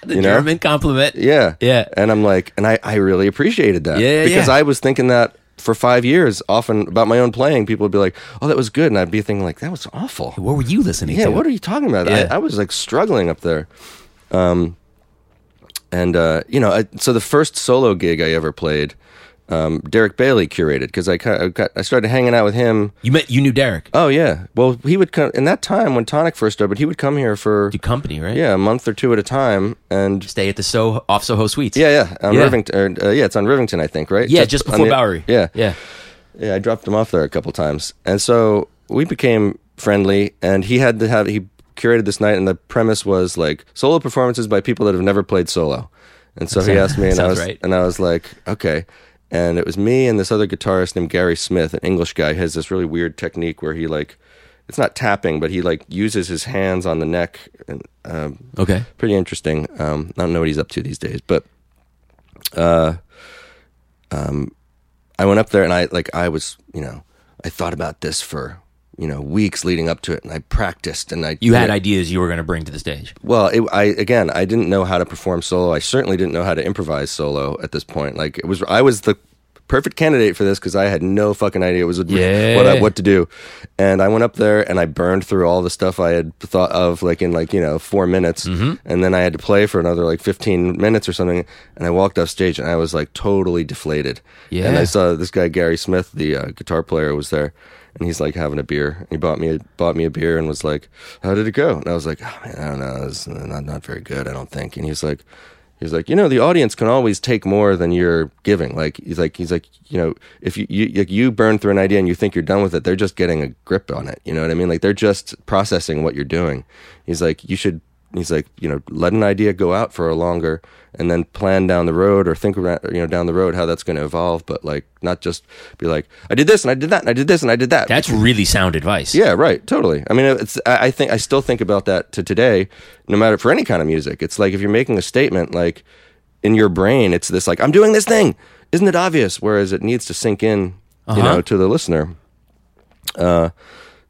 The You know? German compliment. Yeah, Yeah. And I'm like, and I I really appreciated that. Yeah, yeah, because yeah. I was thinking that. For five years, often about my own playing, people would be like, "Oh, that was good," and I'd be thinking like, "That was awful." What were you listening Yeah, to? what are you talking about? Yeah. I, I was like struggling up there. Um, and uh, you know, I, so the first solo gig I ever played, um, Derek Bailey curated because I, of got, I started hanging out with him. you met you knew Derek. Oh yeah, well he would come in that time when Tonic first started. He would come here for Do company, right? yeah a month or two at a time, and Stay at the so off Soho Suites. yeah yeah on Yeah. Rivington. Or, uh, yeah, it's on Rivington, I think, right? Yeah, just on before the- Bowery. Yeah, Yeah. yeah, I dropped him off there a couple times, and so we became friendly. And he had to have he curated this night, and the premise was like solo performances by people that have never played solo. And so he asked me, and I was right. and I was like, okay. And it was me and this other guitarist named Gary Smith, an English guy, has this really weird technique where he like, it's not tapping, but he like uses his hands on the neck, and um, Okay. pretty interesting. Um, I don't know what he's up to these days, but uh, um, I went up there and I like I was you know I thought about this for you know weeks leading up to it, and I practiced and I You had know, ideas you were going to bring to the stage. well, it, I again I didn't know how to perform solo. I certainly didn't know how to improvise solo at this point. Like it was I was the perfect candidate for this because I had no fucking idea what was Yeah. what I, what to do. And I went up there and I burned through all the stuff I had thought of like in like you know four minutes, Mm-hmm. and then I had to play for another like fifteen minutes or something. And I walked off stage and I was like totally deflated. Yeah. And I saw this guy Gary Smith, the uh, guitar player, was there. And he's like having a beer. And he bought me a, bought me a beer and was like, "How did it go?" And I was like, "Oh man, I don't know. It's not not very good. I don't think." And he's like, He's like, you know, the audience can always take more than you're giving. Like he's like he's like, you know, if you you like you burn through an idea and you think you're done with it, they're just getting a grip on it. You know what I mean? Like they're just processing what you're doing. He's like, you should. He's like, you know, let an idea go out for a longer, and then plan down the road or think around, you know, down the road how that's going to evolve. But like, not just be like, I did this and I did that and I did this and I did that. That's really sound advice. Yeah, right. Totally. I mean, it's. I I think I still think about that to today. No matter for any kind of music, it's like if you're making a statement, like in your brain, it's this like I'm doing this thing. Isn't it obvious? Whereas it needs to sink in, you Uh-huh. know, to the listener. Uh,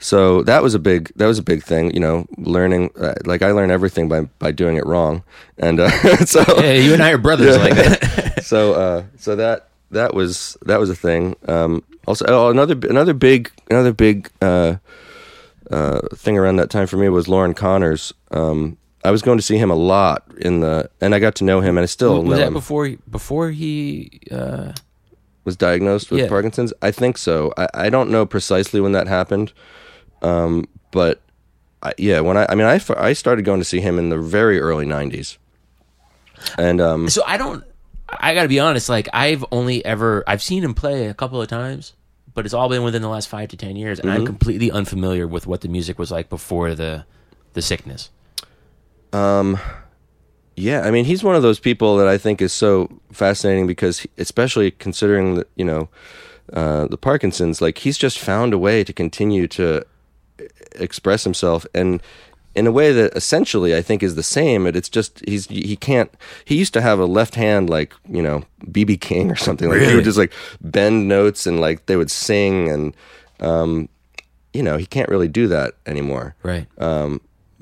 so that was a big that was a big thing. You know, learning uh, like I learn everything by by doing it wrong, and uh, so Yeah, you and I are brothers like that. so uh, so that that was that was a thing. Um, also, oh, another another big another big uh, uh, thing around that time for me was Loren Connors. Um, I was going to see him a lot in the, and I got to know him, and I still was know that him. before he, before he uh, was diagnosed with Yeah. Parkinson's. I think so. I, I don't know precisely when that happened, um, but I, yeah, when I I mean I I started going to see him in the very early '90s, and um, So I don't. I got to be honest. Like I've only ever I've seen him play a couple of times, but it's all been within the last five to ten years, and Mm-hmm. I'm completely unfamiliar with what the music was like before the the sickness. Um, Yeah, I mean, he's one of those people that I think is so fascinating because, he- especially considering that you know uh, the Parkinson's, like he's just found a way to continue to express himself and in a way that essentially I think is the same. But it's just he's he can't. He used to have a left hand like you know BB King or something. Like he would just like bend notes and like they would sing and um, you know he can't really do that anymore Right. um,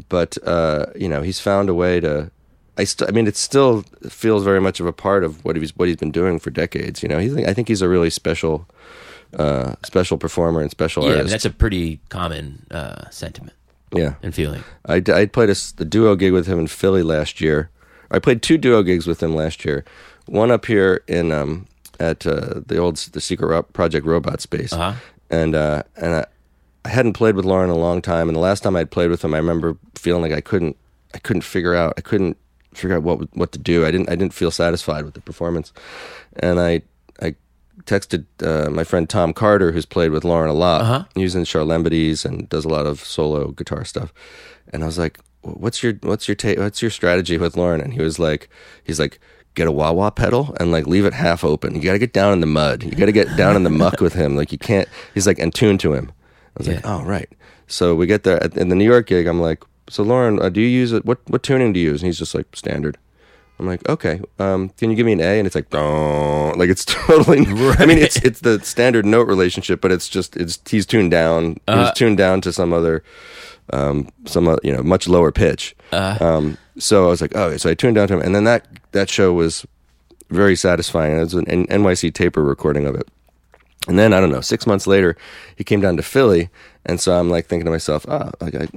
but uh, you know he's found a way to. I st- I mean, it still feels very much of a part of what he's what he's been doing for decades. You know, he's I think he's a really special, uh, special performer and special yeah, artist. that's a pretty common uh, sentiment yeah, and feeling. I, I played a, a duo gig with him in Philly last year. I played two duo gigs with him last year. One up here in um, at uh, the old the Secret Ro- Project Robot Space, Uh-huh. and uh, and I, I hadn't played with Loren in a long time. And the last time I'd played with him, I remember feeling like I couldn't I couldn't figure out I couldn't figure out what what to do. I didn't I didn't feel satisfied with the performance, and I texted uh, my friend Tom Carter, who's played with Loren a lot. Uh-huh. He's in Charalambides and does a lot of solo guitar stuff. And I was like, "What's your what's your ta- what's your strategy with Loren?" And he was like, "He's like." Get a wah wah pedal and like leave it half open. You got to get down in the mud. You got to get down in the muck with him. Like you can't. He's like and tune to him. I was like, oh right. So we get there in the New York gig. I'm like, so Loren, uh, do you use it? What what tuning do you use? And he's just like standard. I'm like, okay. Um, can you give me an A? And it's like, "Dong." like it's totally. I mean, it's it's the standard note relationship, but it's just it's he's tuned down. Uh, he's tuned down to some other, um, some uh, you know much lower pitch. Uh, Um, so I was like, okay. So I tuned down to him, and then that that show was very satisfying. It was an NYC taper recording of it. And then I don't know, six months later, he came down to Philly, and so I'm like thinking to myself, ah, like I,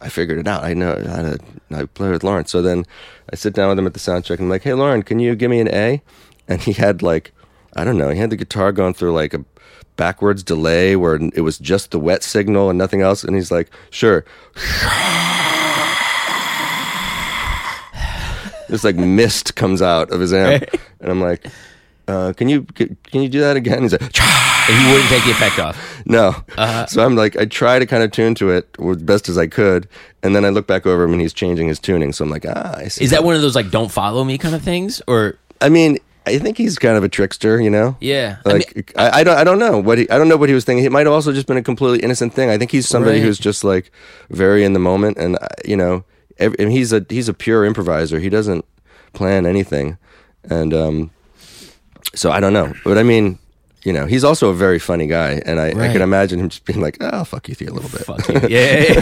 I figured it out. I know how to I play with Loren. So then I sit down with him at the sound check, and I'm like, hey, Loren, can you give me an A? And he had like, I don't know, he had the guitar going through like a backwards delay where it was just the wet signal and nothing else. And he's like, sure. this like mist comes out of his amp, and I'm like, uh, "Can you can you do that again?" He's like, and he wouldn't take the effect off. "No." Uh-huh. So I'm like, I try to kind of tune to it as best as I could, and then I look back over him and he's changing his tuning. So I'm like, "Ah, I see." Is that one of those like "don't follow me" kind of things, or I mean, I think he's kind of a trickster, you know. yeah? I Like mean, I, I don't I don't know what he I don't know what he was thinking. It might have also just been a completely innocent thing. I think he's somebody Right. who's just like very in the moment, and uh, you know, ev and he's a he's a pure improviser. He doesn't plan anything, and um, so I don't know. But I mean, you know, he's also a very funny guy, and I, I Right. can imagine him just being like, "Oh, I'll fuck you through a little bit." fuck you. Yeah.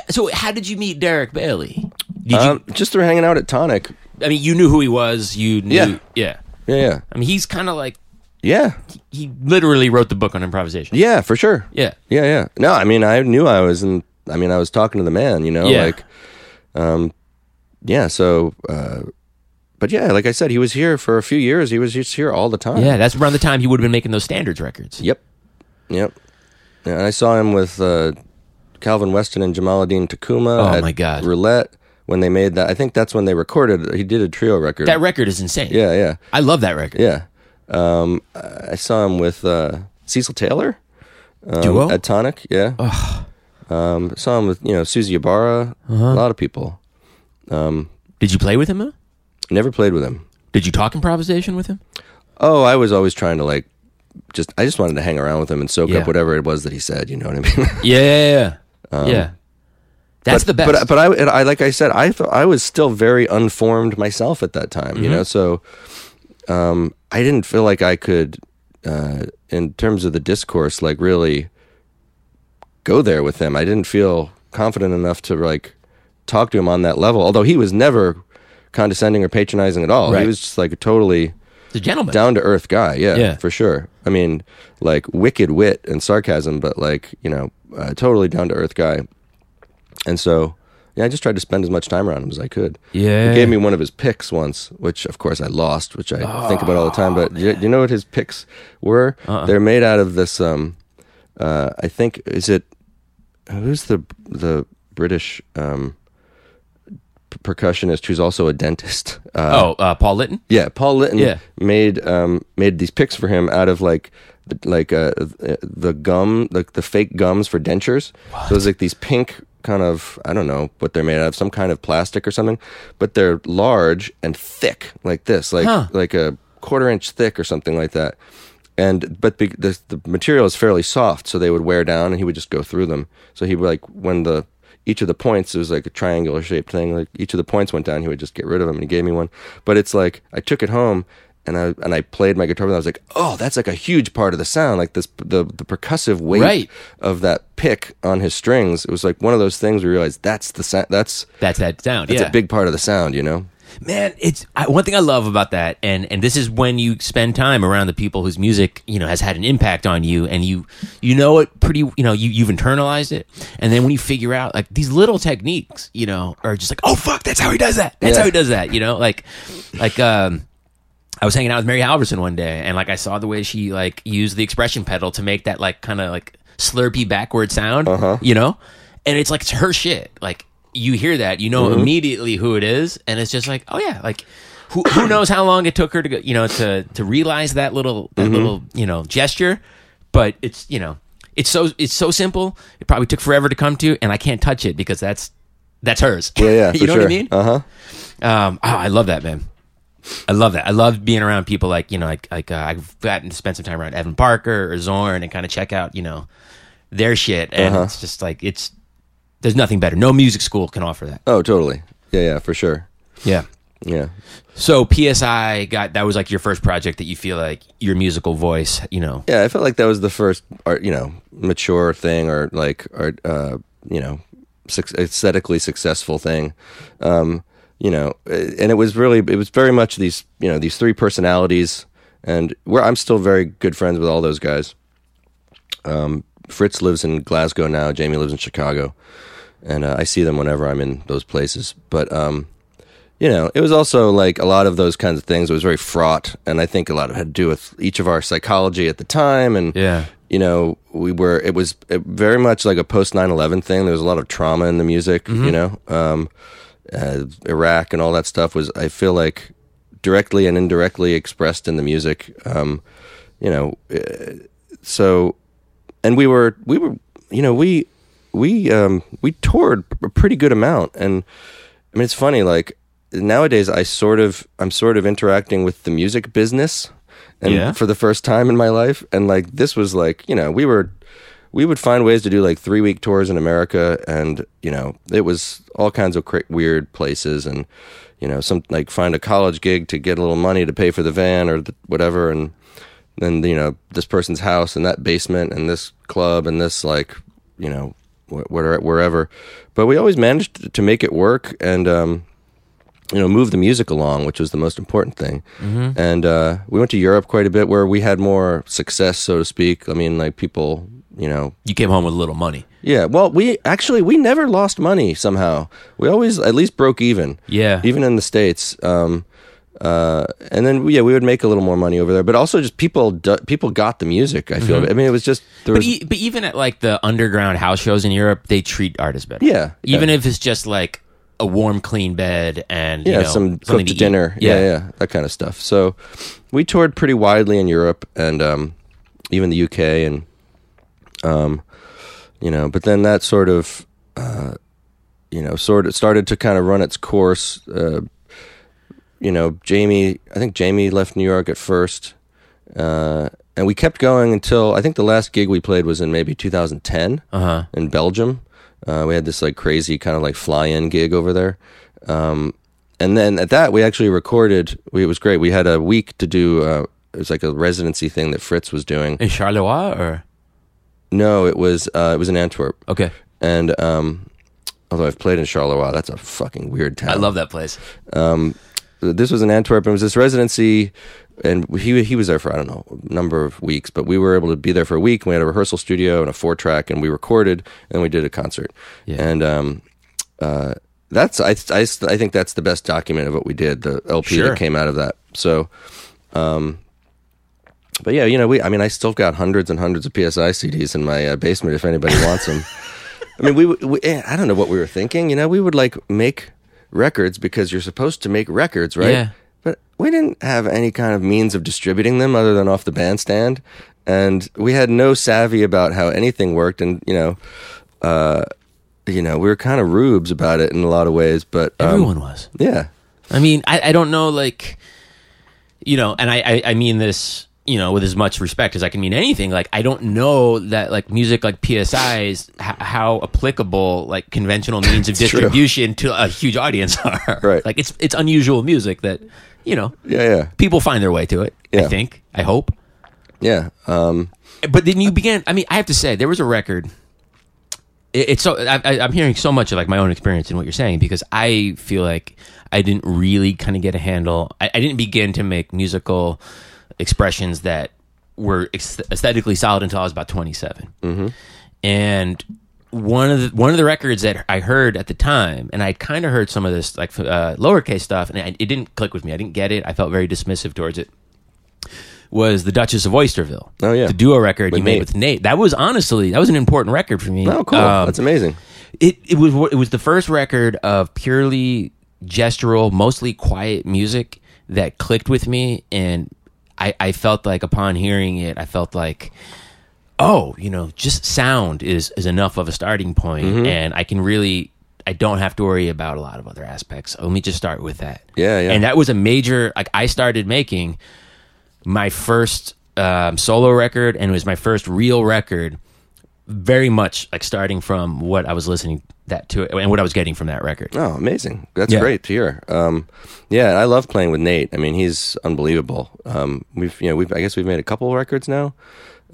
so, how did you meet Derek Bailey? Did you? Um, just through hanging out at Tonic. I mean, you knew who he was. You knew. Yeah. yeah. Yeah, yeah, I mean, he's kind of like yeah, he literally wrote the book on improvisation. yeah, for sure. Yeah. Yeah, yeah. No, I mean, I knew I was in. I mean, I was talking to the man. You know, Yeah. like, um, yeah. So, uh, but yeah, like I said, he was here for a few years. He was just here all the time. Yeah, that's around the time he would have been making those standards records. Yep. Yep. Yeah, and I saw him with uh, Calvin Weston and Jamaaladeen Tacuma. Oh, at my God. Roulette when they made that. I think that's when they recorded. He did a trio record. That record is insane. yeah, yeah, I love that record. yeah. Um, I saw him with uh, Cecil Taylor um, Duo? at Tonic. Yeah. Um, saw him with you know Susie Ibarra. Uh-huh. A lot of people. Um, Did you play with him? Though? Never played with him. Did you talk improvisation with him? Oh, I was always trying to like, just I just wanted to hang around with him and soak Yeah. up whatever it was that he said. You know what I mean? Yeah, yeah, yeah. yeah. That's but, the best. But but I, and I like I said I I was still very unformed myself at that time. Mm-hmm. You know, so um, I didn't feel like I could, uh, in terms of the discourse, like really go there with him. I didn't feel confident enough to like talk to him on that level. Although he was never condescending or patronizing at all. Right. He was just like a totally the gentleman. down to earth guy. Yeah, Yeah. for sure. I mean, like wicked wit and sarcasm, but like you know, uh, totally down to earth guy. And so, yeah, I just tried to spend as much time around him as I could. Yeah. he gave me one of his picks once, which of course I lost, which I think about all the time. But you, you know what his picks were? Uh-uh. They're made out of this. Um, uh, I think is it who's the the British um, percussionist who's also a dentist. Uh, oh, uh, Paul Lytton. yeah, Paul Lytton Yeah. made um, made these picks for him out of like the- like uh, the gum, like the fake gums for dentures. So it was like these pink kind of I don't know what they're made out of, some kind of plastic or something, but they're large and thick like this, like Huh. like a quarter inch thick or something like that. And but the, the the material is fairly soft, so they would wear down, and he would just go through them. So he would like when the each of the points it was like a triangular shaped thing. Like each of the points went down, he would just get rid of them, and he gave me one. But it's like I took it home and I and I played my guitar and. I was like, oh, that's like a huge part of the sound, like this the the percussive weight Right. of that pick on his strings. It was like one of those things we you realize that's the sound. That's That's that sound. that's yeah. a big part of the sound, you know. Man it's I, one thing i love about that and and this is when you spend time around the people whose music you know has had an impact on you and you you know it pretty you know you, you've internalized it. And then when you figure out like these little techniques you know are just like oh fuck that's how he does that. That's Yeah. how he does that you know? Like like um I was hanging out with Mary Halvorson one day, and like I saw the way she like used the expression pedal to make that like kind of like slurpy backward sound, you know, and it's like it's her shit. Like you hear that, you know immediately who it is, and it's just like, oh yeah, like who who knows how long it took her to go, you know, to to realize that little that little you know gesture, but it's you know it's so it's so simple. It probably took forever to come to, and I can't touch it because that's that's hers. Yeah, yeah, you know sure. what I mean? Uh huh. Um, oh, I love that man. I love that. I love being around people like you know, like like uh, I've gotten to spend some time around Evan Parker or Zorn and kind of check out you know their shit, and Uh-huh. it's just like it's there's nothing better. No music school can offer that. Oh, totally. Yeah, yeah, for sure. Yeah. Yeah. So Peeesseye got that was like your first project that you feel like your musical voice, you know. Yeah, I felt like that was the first art, you know, mature thing or like art, uh, you know, suc- aesthetically successful thing. Um, you know, and it was really, it was very much these, you know, these three personalities, and where I'm still very good friends with all those guys. Um, Fritz lives in Glasgow now. Jaime lives in Chicago, and uh, I see them whenever I'm in those places. But um, you know, it was also like a lot of those kinds of things. It was very fraught, and I think a lot of it had to do with each of our psychology at the time, and Yeah. you know, we were. It was very much like a post 9-11 thing. There was a lot of trauma in the music. You know, um, uh, Iraq and all that stuff was. I feel like directly and indirectly expressed in the music. Um, you know, uh, so and we were we were you know we we um we toured a pretty good amount. And i mean it's funny like nowadays i sort of i'm sort of interacting with the music business and Yeah. for the first time in my life. And like this was like you know we were we would find ways to do like three week tours in america. And you know it was all kinds of cra- weird places and you know some like find a college gig to get a little money to pay for the van or the, whatever. And then you know this person's house and that basement and this club and this like you know wherever. But we always managed to make it work and um you know move the music along which was the most important thing. And uh we went to europe quite a bit where we had more success so to speak. I mean like people you know. You came home with a little money. yeah. Well we actually we never lost money somehow. We always at least broke even. Yeah. even in the states. Um uh and then yeah we would make a little more money over there but also just people people got the music i feel i mean it was just there But, was e- but even at like the underground house shows in Europe, they treat artists better. Yeah, Even yeah. if it's just like a warm, clean bed and yeah, you know, some cooked dinner. Yeah. yeah, that kind of stuff. So we toured pretty widely in Europe and um, even the UK, and um, you know, but then that sort of, uh, you know, sort of started to kind of run its course. Uh, you know, Jaime, I think Jaime left New York at first, uh, and we kept going until I think the last gig we played was in maybe 2010 Uh huh. in Belgium. Uh, we had this like crazy kind of like fly-in gig over there, um, and then at that we actually recorded. We, it was great. We had a week to do. Uh, it was like a residency thing that Fritz was doing. In Charleroi or No, it was uh, it was in Antwerp, okay. and um, although I've played in Charleroi, that's a fucking weird town. I love that place. Um, this was in Antwerp. and It was this residency, and he he was there for I don't know a number of weeks, but we were able to be there for a week. We had a rehearsal studio and a four track, and we recorded, and we did a concert. Yeah. And um, uh, that's I, I I think that's the best document of what we did. The LP Sure. that came out of that. So, um, but yeah, you know, we I mean, I still got hundreds and hundreds of Peeesseye CDs in my uh, basement. If anybody wants them. I mean, we, we eh, I don't know what we were thinking. You know, we would like make records because you're supposed to make records, right? Yeah. But we didn't have any kind of means of distributing them other than off the bandstand, and we had no savvy about how anything worked. And you know, uh, you know, we were kind of rubes about it in a lot of ways. But um, Everyone was. yeah, I mean, I, I don't know, like, you know, and I, I, I mean this, you know, with as much respect as I can mean anything. Like, I don't know that, like, music like Peeesseye's, h- how applicable, like, conventional means of true. distribution to a huge audience are. Right. Like, it's it's unusual music that, you know, yeah, yeah, people find their way to it. I think. I hope. yeah. Um, But then you began. I mean, I have to say, there was a record. It, it's so I, I, I'm hearing so much of like my own experience in what you're saying because I feel like I didn't really kind of get a handle. I, I didn't begin to make musical expressions that were aesthetically solid until I was about 27. Mm-hmm. And one of the one of the records that I heard at the time, and I kind of heard some of this like uh, lowercase stuff, and it, it didn't click with me. I didn't get it. I felt very dismissive towards it. Was the Duchess of Oysterville? Oh, yeah. the duo record With you made with Nate. That was honestly that was an important record for me. oh, cool. Um, That's amazing. it it was it was the first record of purely gestural, mostly quiet music that clicked with me, and I I felt like upon hearing it, I felt like. Oh, you know, just sound is is enough of a starting point, Mm-hmm. and I can really, I don't have to worry about a lot of other aspects. Let me just start with that. Yeah, yeah. And that was a major. Like I started making my first um, solo record, and it was my first real record. Very much like starting from what I was listening that to and what I was getting from that record. Oh, amazing! That's Yeah. great to hear. Um, yeah, I love playing with Nate. I mean, he's unbelievable. Um, we've, you know, we've, I guess we've made a couple records now,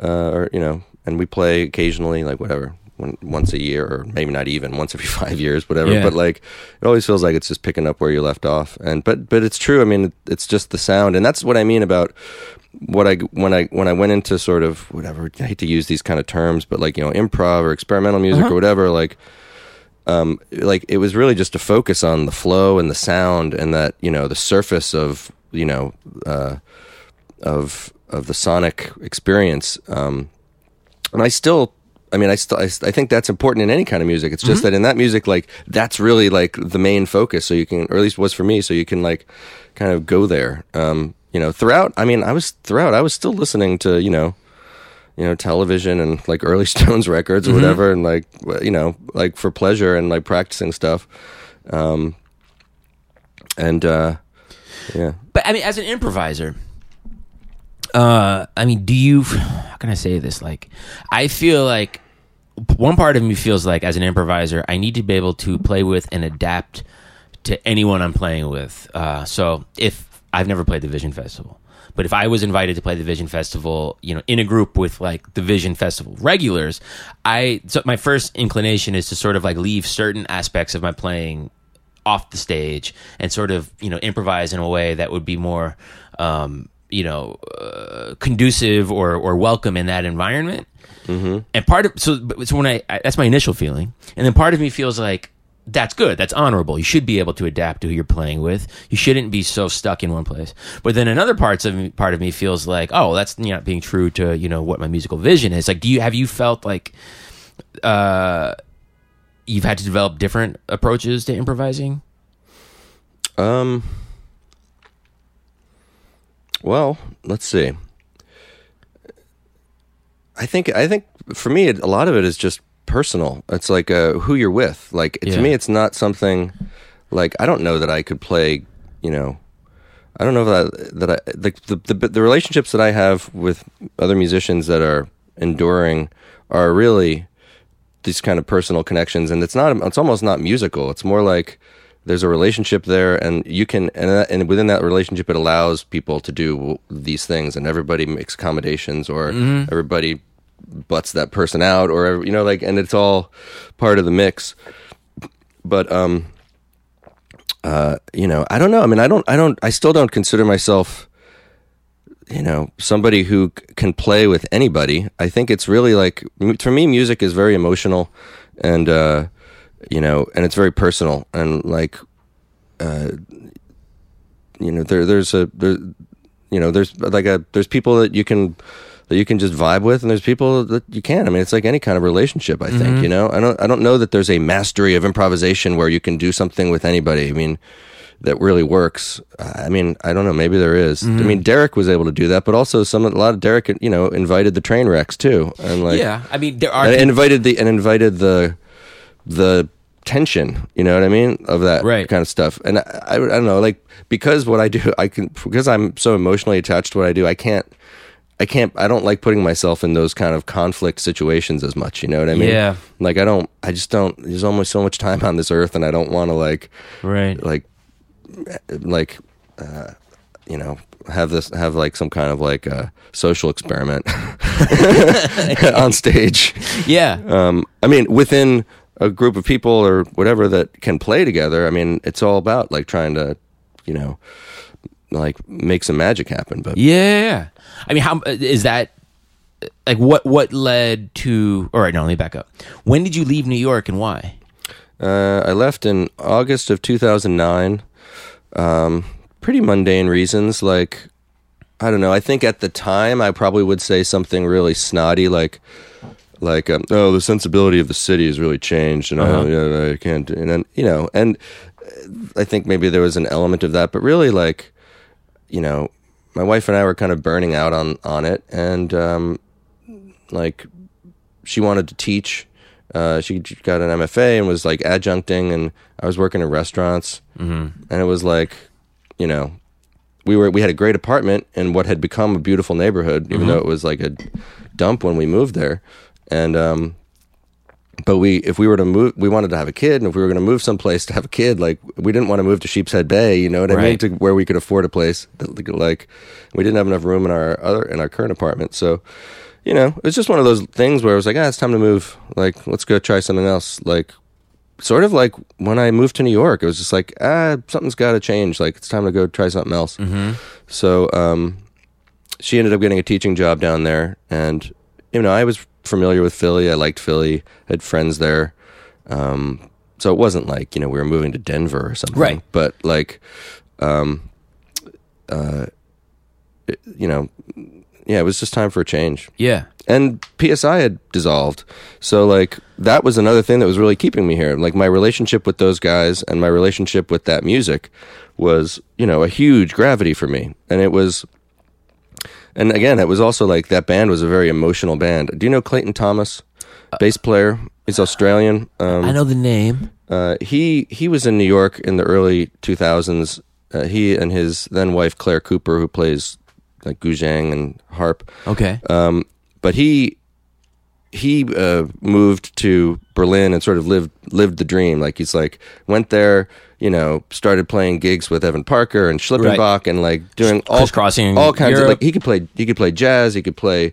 uh, or you know, and we play occasionally, like whatever, one, once a year, or maybe not even once every five years, whatever. Yeah. But like, it always feels like it's just picking up where you left off. And but but it's true. I mean, it's just the sound, and that's what I mean about what I when I when I went into sort of whatever. I hate to use these kind of terms, but like you know, improv or experimental music Uh-huh. or whatever, like um, like it was really just to focus on the flow and the sound and that you know the surface of you know uh, of of the sonic experience. Um, and I still, I mean, I still, I, I think that's important in any kind of music. It's just that in that music, like that's really like the main focus. So you can, or at least was for me. So you can like kind of go there. Um, you know, throughout. I mean, I was throughout. I was still listening to you know you know, television and like early Stones records or whatever, and like you know, like for pleasure and like practicing stuff. Um, and uh, yeah, But I mean, as an improviser, uh, I mean, do you? How can I say this? Like, I feel like one part of me feels like, as an improviser, I need to be able to play with and adapt to anyone I'm playing with. Uh, so, if I've never played the Vision Festival, but if I was invited to play the Vision Festival, you know, in a group with like the Vision Festival regulars, I so my first inclination is to sort of like leave certain aspects of my playing off the stage and sort of you know improvise in a way that would be more um, you know uh, conducive or or welcome in that environment. Mm-hmm. And part of so but- so when I, I that's my initial feeling, and then part of me feels like that's good, that's honorable. You should be able to adapt to who you're playing with. You shouldn't be so stuck in one place. But then another parts of me, part of me feels like, oh, that's not being true to you know what my musical vision is. Like, do you have you felt like uh you've had to develop different approaches to improvising? Um. Well, let's see. I think I think for me, it, a lot of it is just personal. It's like uh, who you're with. Like Yeah. to me, it's not something like I don't know that I could play. You know, I don't know that that I like the, the the relationships that I have with other musicians that are enduring are really these kind of personal connections, and it's not. It's almost not musical. It's more like there's a relationship there, and you can, and, that, and within that relationship, it allows people to do these things, and everybody makes accommodations, or everybody butts that person out, or you know, like, and it's all part of the mix. But um, uh, you know, I don't know. I mean, I don't, I don't, I still don't consider myself you know somebody who c- can play with anybody i think it's really like m- for me music is very emotional and uh you know and it's very personal and like uh you know there there's a there you know there's like a there's people that you can that you can just vibe with and there's people that you can't i mean it's like any kind of relationship i think you know i don't i don't know that there's a mastery of improvisation where you can do something with anybody i mean that really works. I mean, I don't know. Maybe there is. I mean, Derek was able to do that, but also some a lot of Derek, you know, invited the train wrecks too, and like yeah, I mean there are and invited the and invited the the tension. You know what I mean of that Right. kind of stuff. And I, I, I don't know, like because what I do, I can because I'm so emotionally attached to what I do. I can't. I can't. I don't like putting myself in those kind of conflict situations as much. You know what I mean? Yeah. Like I don't. I just don't. There's almost so much time on this earth, and I don't want to like right. like like uh, you know have this have like some kind of like uh, social experiment on stage Yeah, um, i mean within a group of people or whatever that can play together i mean it's all about like trying to you know like make some magic happen but yeah. I mean, how is that? Like, what what led to? All right, no, let me back up. When did you leave New York and why? Uh, I left in August of 2009. Um, pretty mundane reasons. Like, I don't know. I think at the time I probably would say something really snotty, like, like, um, oh, the sensibility of the city has really changed, and Uh-huh. I, yeah, I can't, and then you know, and uh, I think maybe there was an element of that, but really, like, you know, my wife and I were kind of burning out on on it, and um, like she wanted to teach. Uh, she got an MFA and was like adjuncting, and I was working in restaurants, mm-hmm. and it was like, you know, we were we had a great apartment in what had become a beautiful neighborhood, even though it was like a dump when we moved there, and um, but we if we were to move, we wanted to have a kid, and if we were going to move someplace to have a kid, like we didn't want to move to Sheepshead Bay, you know what I mean, to where we could afford a place, that, like we didn't have enough room in our other in our current apartment, so you know, it was just one of those things where I was like, ah, it's time to move. Like, let's go try something else. Like, sort of like when I moved to New York, it was just like, ah, something's got to change. Like, it's time to go try something else. So, um, she ended up getting a teaching job down there, and you know, I was familiar with Philly. I liked Philly. Had friends there. Um, so it wasn't like you know we were moving to Denver or something, Right. But like, um, uh, it- you know, yeah, it was just time for a change Yeah, and Peeesseye had dissolved. So like that was another thing that was really keeping me here. Like my relationship with those guys and my relationship with that music was, you know, a huge gravity for me. And it was and again, it was also like that band was a very emotional band. Do you know Clayton Thomas? Bass player. He's Australian. Um, I know the name. uh, he he was in New York in the early 2000s. Uh, he and his then wife Claire Cooper, who plays like guzheng and harp. Okay, Um, but he he uh, moved to Berlin and sort of lived lived the dream. Like he's like went there, you know, started playing gigs with Evan Parker and Schlippenbach and like doing all Crisscrossing all kinds Europe. of like he could play he could play jazz, he could play,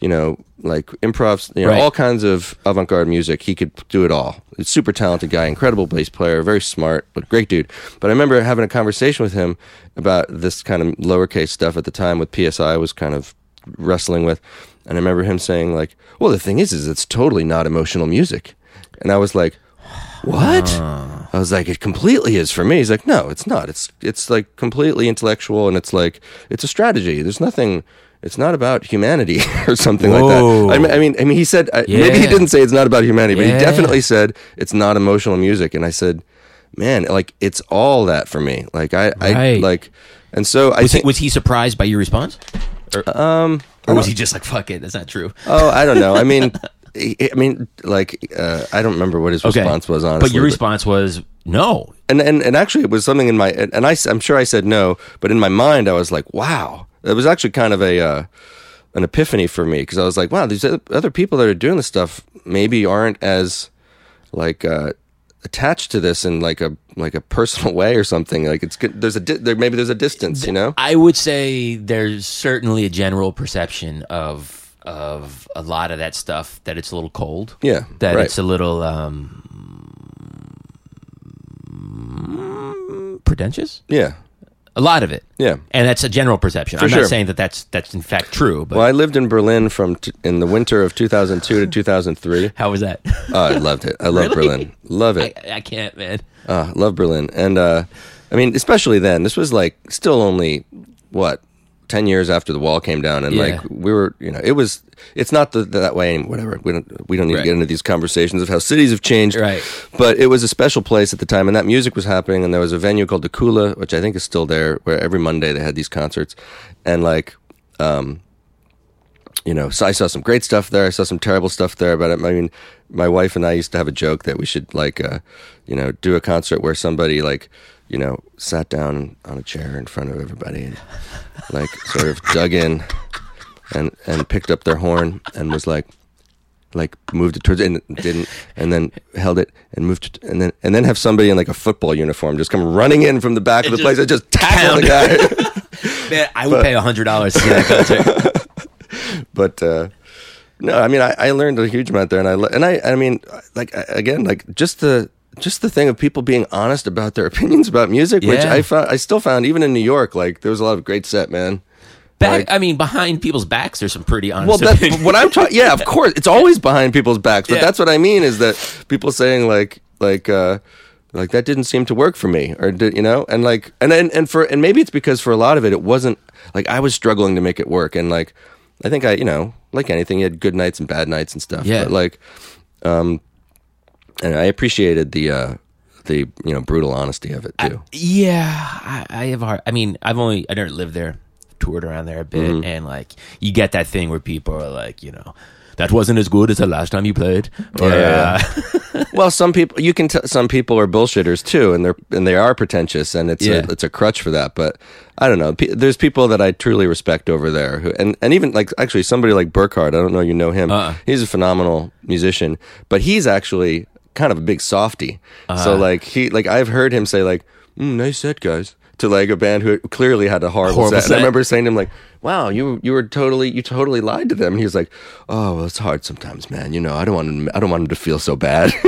you know, like improv, you know, Right. all kinds of avant garde music. He could do it all. He's a super talented guy, incredible bass player, very smart, but great dude. But I remember having a conversation with him about this kind of lowercase stuff at the time with Peeesseye was kind of wrestling with. And I remember him saying like, "Well, the thing is, is it's totally not emotional music." And I was like, "What?" I was like, "It completely is for me." He's like, "No, it's not. It's it's like completely intellectual, and it's like it's a strategy. There's nothing it's not about humanity or something Whoa. like that. I mean, I mean, I mean, he said uh, maybe he didn't say it's not about humanity, but Yeah. he definitely said it's not emotional music. And I said, man, like it's all that for me. Like I, I like, and so I Was he, think. was he surprised by your response? Or, um, or was he just like, fuck it, that's not true? oh, I don't know. I mean, I I mean, like, uh, I don't remember what his Okay. response was. Honestly, But your response was no. and and and actually, it was something in my and and I am sure I said no, but in my mind, I was like, wow, it was actually kind of a uh, an epiphany for me because I was like, wow, these oth- other people that are doing this stuff maybe aren't as like uh, attached to this in like a like a personal way or something. Like it's good. There's a di- there maybe there's a distance, you know. I would say there's certainly a general perception of of a lot of that stuff that it's a little cold. Yeah, That right. it's a little um pretentious. Yeah, A lot of it. yeah. And that's a general perception. I'm sure. not saying that that's that's in fact true, but Well, I lived in Berlin from t- in the winter of 2002 to 2003. how was that? Oh, I loved it. I love Really? Berlin. Love it. I, I can't, man. Uh, love Berlin. And uh, I mean, especially then, this was like still only what ten years after the wall came down, and Yeah. like we were, you know, it was. It's not the, that way. anymore. Whatever. We don't. We don't need Right. to get into these conversations of how cities have changed. Right. But it was a special place at the time, and that music was happening. And there was a venue called the Kule, which I think is still there, where every Monday they had these concerts, and like. Um, you know, so I saw some great stuff there. I saw some terrible stuff there. But I mean, my wife and I used to have a joke that we should like, uh, you know, do a concert where somebody like, you know, sat down on a chair in front of everybody and like sort of dug in and and picked up their horn and was like, like moved it towards it and didn't, and then held it and moved it, and then and then have somebody in like a football uniform just come running in from the back of the place and just tackle the guy. Man, I would pay a hundred dollars to see that concert. but uh, no, I mean, I, I learned a huge amount there, and I and I I mean, like again, like just the just the thing of people being honest about their opinions about music, which I found I still found even in New York, like there was a lot of great set, man. Back, Like- I mean, behind people's backs, there's some pretty honest. Well, that's what I'm talking. Yeah, of course, it's always behind people's backs, but Yeah. that's what I mean is that people saying like like uh like that didn't seem to work for me, or did you know? And like and and and for and maybe it's because for a lot of it, it wasn't like I was struggling to make it work, and like I think I you know like anything, you had good nights and bad nights and stuff. Yeah. but like um, and I appreciated the uh the you know brutal honesty of it too. Yeah, I, I have a hard. I mean, I've only I never lived there, toured around there a bit, Mm-hmm. and like you get that thing where people are like, you know, that wasn't as good as the last time you played. Or, Yeah, uh, well, some people you can tell some people are bullshitters too, and they're and they are pretentious, and it's Yeah. a, it's a crutch for that. But I don't know. Pe- There's people that I truly respect over there, who and and even like actually somebody like Burkhard. I don't know you know him. Uh-uh. He's a phenomenal musician, but he's actually kind of a big softy. Uh-huh. So like he like I've heard him say like mm, nice set guys to like a band who clearly had a horrible, Horrible set. And I remember saying to him like, "Wow, you you were totally you totally lied to them." And he was like, "Oh, well, it's hard sometimes, man. You know, I don't want him, I don't want him to feel so bad."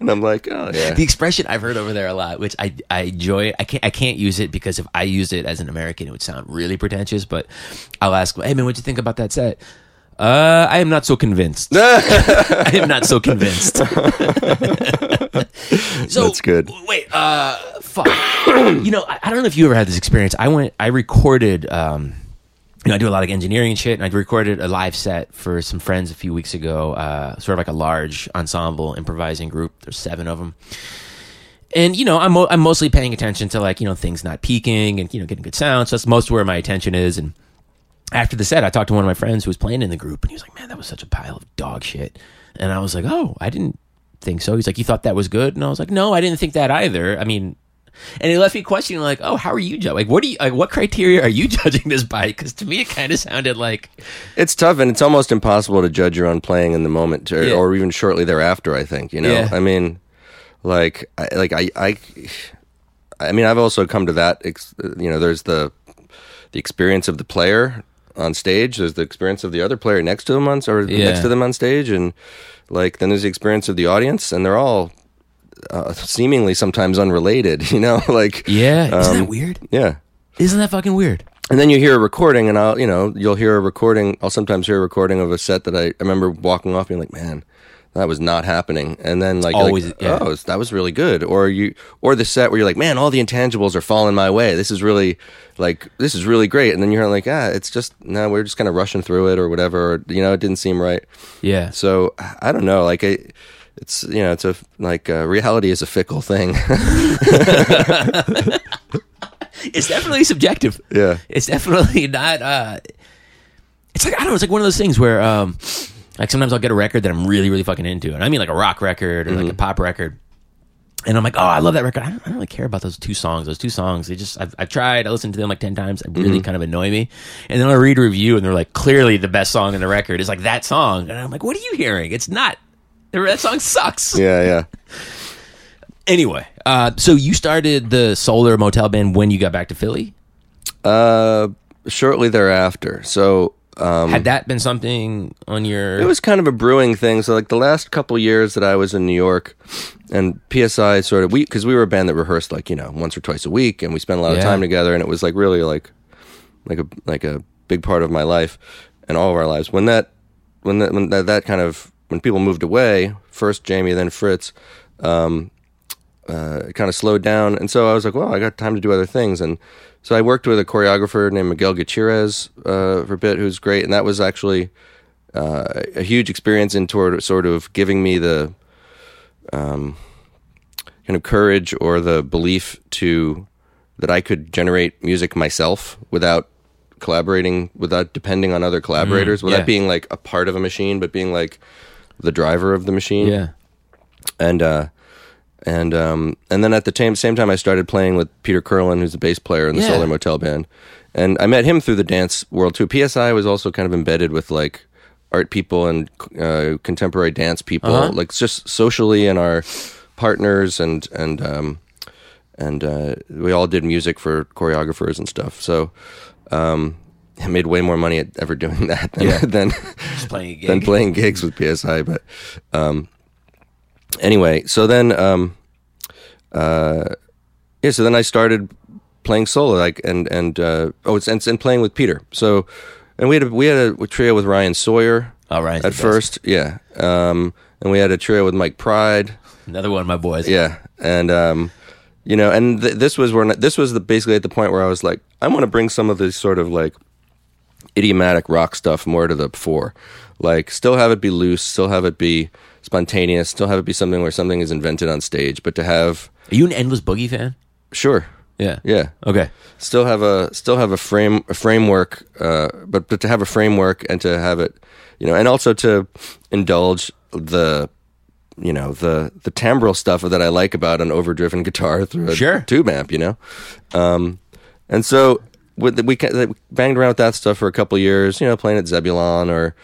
and I'm like, "Oh yeah." the expression I've heard over there a lot, which I I enjoy. I can't I can't use it because if I used it as an American, it would sound really pretentious. But I'll ask, hey man, what'd you think about that set? Uh, I am not so convinced. I am not so convinced. so That's good. Wait, uh, fuck. you know, I, I don't know if you ever had this experience. I went, I recorded. Um, you know, I do a lot of engineering and shit, and I recorded a live set for some friends a few weeks ago. Uh, sort of like a large ensemble improvising group. There's seven of them and you know I'm mo- I'm mostly paying attention to like you know things not peaking and you know getting good sound. So that's most where my attention is. And after the set, I talked to one of my friends who was playing in the group, and he was like, "Man, that was such a pile of dog shit." And I was like, "Oh, I didn't think so." He's like, "You thought that was good?" And I was like, "No, I didn't think that either." I mean. And it left me questioning, like, "Oh, how are you judging? Like, what do you like? What criteria are you judging this by?" Because to me, it kind of sounded like, It's tough, and it's almost impossible to judge your own playing in the moment, or, Yeah. or even shortly thereafter. I think you know. Yeah. I mean, like, I, like I, I, I mean, I've also come to that. You know, there's the the experience of the player on stage. There's the experience of the other player next to them on, or Yeah. next to them on stage, and like then there's the experience of the audience, and they're all uh, seemingly sometimes unrelated. You know, like "Yeah, isn't Um, that weird? yeah. Isn't that fucking weird?" And then you hear a recording, and I'll, you know, you'll hear a recording. I'll sometimes hear a recording of a set that I, I remember walking off being like, man, that was not happening. And then like, Always, like, yeah. oh, that was really good. Or you, or the set where you're like, man, all the intangibles are falling my way. This is really like, this is really great. And then you're like, ah, it's just, no, we're just kind of rushing through it or whatever. Or, you know, it didn't seem right. Yeah. So I don't know. Like, I, it's, you know, it's a, like, uh, reality is a fickle thing. It's definitely subjective. yeah. It's definitely not. uh It's like I don't know. It's like one of those things where, um like sometimes I'll get a record that I'm really, really fucking into, and I mean like a rock record or like a pop record, and I'm like, oh, I love that record. I don't, I don't really care about those two songs. Those two songs, they just I've, I've tried. I listened to them like ten times. They really kind of annoy me. And then I read a review, and they're like, clearly the best song in the record is like that song, and I'm like, what are you hearing? It's not. That song sucks. Yeah. Yeah. Anyway, uh, so you started the Solar Motel Band when you got back to Philly. Uh, shortly thereafter. So, um, Had that been something on your? It was kind of a brewing thing. So like the last couple years that I was in New York, and Peeesseye sort of we because we were a band that rehearsed like you know once or twice a week, and we spent a lot Yeah. of time together, and it was like really like like a like a big part of my life and all of our lives. When that when that when that, that kind of when people moved away, first Jaime, then Fritz. Um, uh, it kind of slowed down, and so I was like, "Well, I got time to do other things." And so I worked with a choreographer named Miguel Gutierrez uh, for a bit, who's great, and that was actually uh, a huge experience in toward sort of giving me the um, kind of courage or the belief to that I could generate music myself without collaborating, without depending on other collaborators, without yeah. being like a part of a machine, but being like the driver of the machine yeah. and uh, and um, and then at the same same time, I started playing with Peter Kerlin, who's a bass player in the Yeah. Solar Motel Band, and I met him through the dance world too. Peeesseye was also kind of embedded with like art people and uh, contemporary dance people, Uh-huh. like just socially and our partners and and um, and uh, we all did music for choreographers and stuff. So. Um, I made way more money at ever doing that than, Yeah. than playing than playing gigs with Peeesseye. But um, anyway, so then um, uh, yeah, so then I started playing solo, like and and uh, oh, it's and, and playing with Peter. So and we had a, we had a trio with Ryan Sawyer All right. at first, yeah, um, and we had a trio with Mike Pride, Another one of my boys. yeah, and um, you know, and th- this was when this was the basically at the point where I was like, I want to bring some of this sort of like idiomatic rock stuff more to the fore, like still have it be loose, still have it be spontaneous, still have it be something where something is invented on stage, but to have Are you an Endless Boogie fan? sure, Yeah. yeah, Okay. still have a still have a frame a framework uh but, but to have a framework and to have it you know and also to indulge the you know the the timbral stuff that I like about an overdriven guitar through a Sure. tube amp you know um and so with the, we ca- we banged around with that stuff for a couple years you know playing at Zebulon or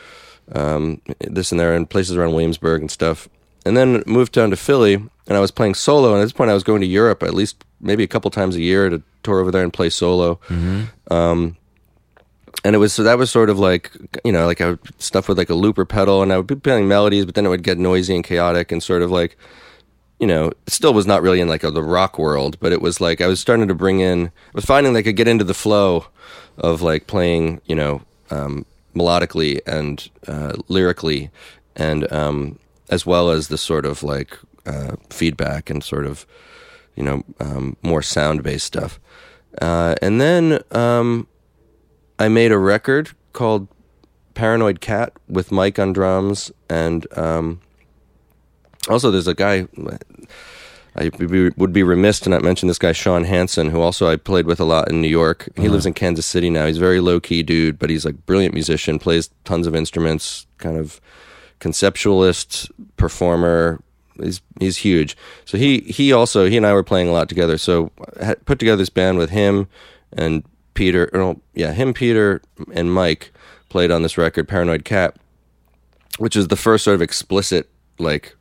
um this and there and places around Williamsburg and stuff. And then moved down to Philly and I was playing solo. And at this point I was going to Europe at least maybe a couple times a year to tour over there and play solo. Um and it was so that was sort of like you know like I would stuff with like a looper pedal and I would be playing melodies but then it would get noisy and chaotic and sort of like you know it still was not really in like a, the rock world but it was like I was starting to bring in I was finding that I could get into the flow of like playing you know um, melodically and uh, lyrically and um, as well as the sort of like uh, feedback and sort of you know um, more sound based stuff uh, and then um, I made a record called Paranoid Cat with Mike on drums, and um, also there's a guy. I would be- remiss to not mention this guy Sean Hansen, who also I played with a lot in New York. He uh-huh. lives in Kansas City now. He's a very low key dude, but he's like brilliant musician, plays tons of instruments, kind of conceptualist performer. He's he's huge. So he he also he and I were playing a lot together. So I put together this band with him and Peter. Or no, yeah, him, Peter, and Mike played on this record, Paranoid Cat, which is the first sort of explicit like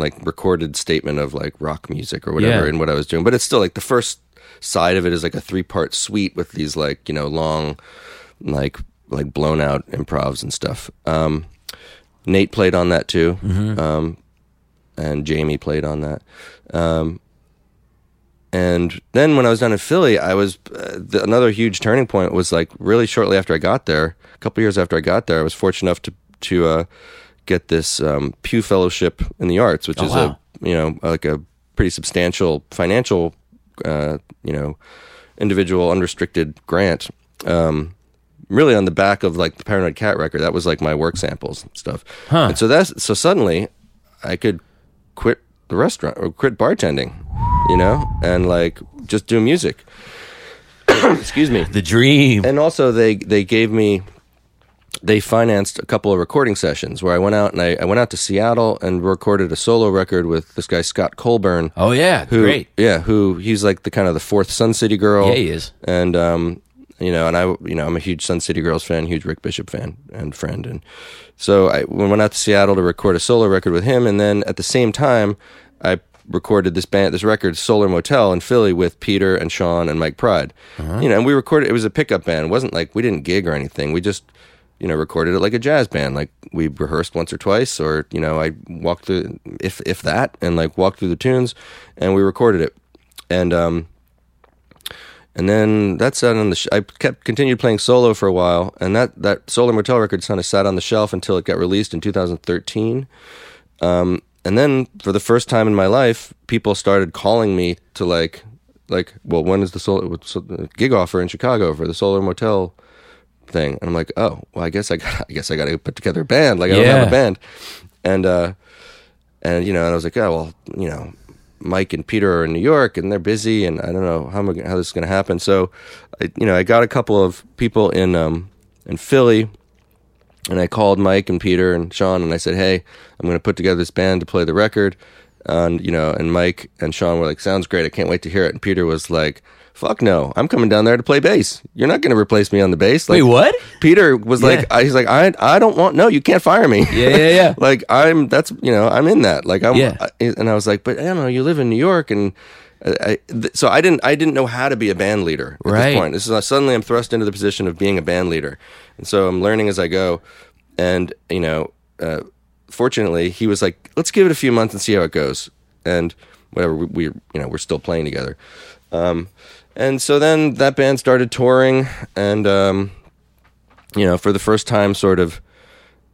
like recorded statement of like rock music or whatever Yeah. in what I was doing. But it's still like the first side of it is like a three part suite with these like you know long like like blown out improvs and stuff. Um, Nate played on that too, um, and Jaime played on that. Um, and then when I was down in Philly, I was uh, the, another huge turning point was like really shortly after I got there, a couple years after I got there, I was fortunate enough to to uh, get this um, Pew Fellowship in the Arts, which Oh, is wow. a you know like a pretty substantial financial uh, you know individual unrestricted grant. Um, really on the back of like the Paranoid Cat record, that was like my work samples and stuff. Huh. And so that's so suddenly I could quit the restaurant or quit bartending, you know, and like just do music. Excuse me The dream. and also they they gave me they financed a couple of recording sessions where I went out and I, I went out to Seattle and recorded a solo record with this guy Scott Colburn. oh yeah, who, great. Yeah, who he's like the kind of the fourth Sun City Girl. Yeah, he is. And um, you know, and I you know I'm a huge Sun City Girls fan, huge Rick Bishop fan and friend, and so I went out to Seattle to record a solo record with him, and then at the same time I recorded this band this record Solar Motel in Philly with Peter and Sean and Mike Pride. You know, and we recorded it was a pickup band. It wasn't like we didn't gig or anything. We just you know recorded it like a jazz band. Like we rehearsed once or twice or you know I walked through if if that and like walked through the tunes and we recorded it. And um and then that sat on the. Sh- I kept continued playing solo for a while, and that that Solar Motel record kind of sat on the shelf until it got released in 2013. Um, and then for the first time in my life, people started calling me to like, like, well, when is the the gig offer in Chicago for the Solar Motel thing? And I'm like, oh, well, I guess I got, I guess I got to put together a band. Like I don't Yeah. have a band, and uh, and you know, and I was like, oh well, you know, Mike and Peter are in New York and they're busy, and I don't know how am I, gonna- how this is going to happen. So, I, you know, I got a couple of people in um in Philly, and I called Mike and Peter and Sean, and I said, hey, I'm going to put together this band to play the record, and you know, and Mike and Sean were like, sounds great, I can't wait to hear it, and Peter was like. Fuck no! I'm coming down there to play bass. You're not going to replace me on the bass. Like, Wait, what? Peter was like, I, he's like, I, I don't want. No, you can't fire me. Yeah, yeah, yeah. like I'm that's you know I'm in that like I'm Yeah. I, and I was like but I don't know you live in New York and I, I th- so I didn't I didn't know how to be a band leader at Right. this point this is uh, suddenly I'm thrust into the position of being a band leader and so I'm learning as I go and you know uh, fortunately he was like let's give it a few months and see how it goes and whatever we, we you know we're still playing together um, and so then that band started touring and um, you know for the first time sort of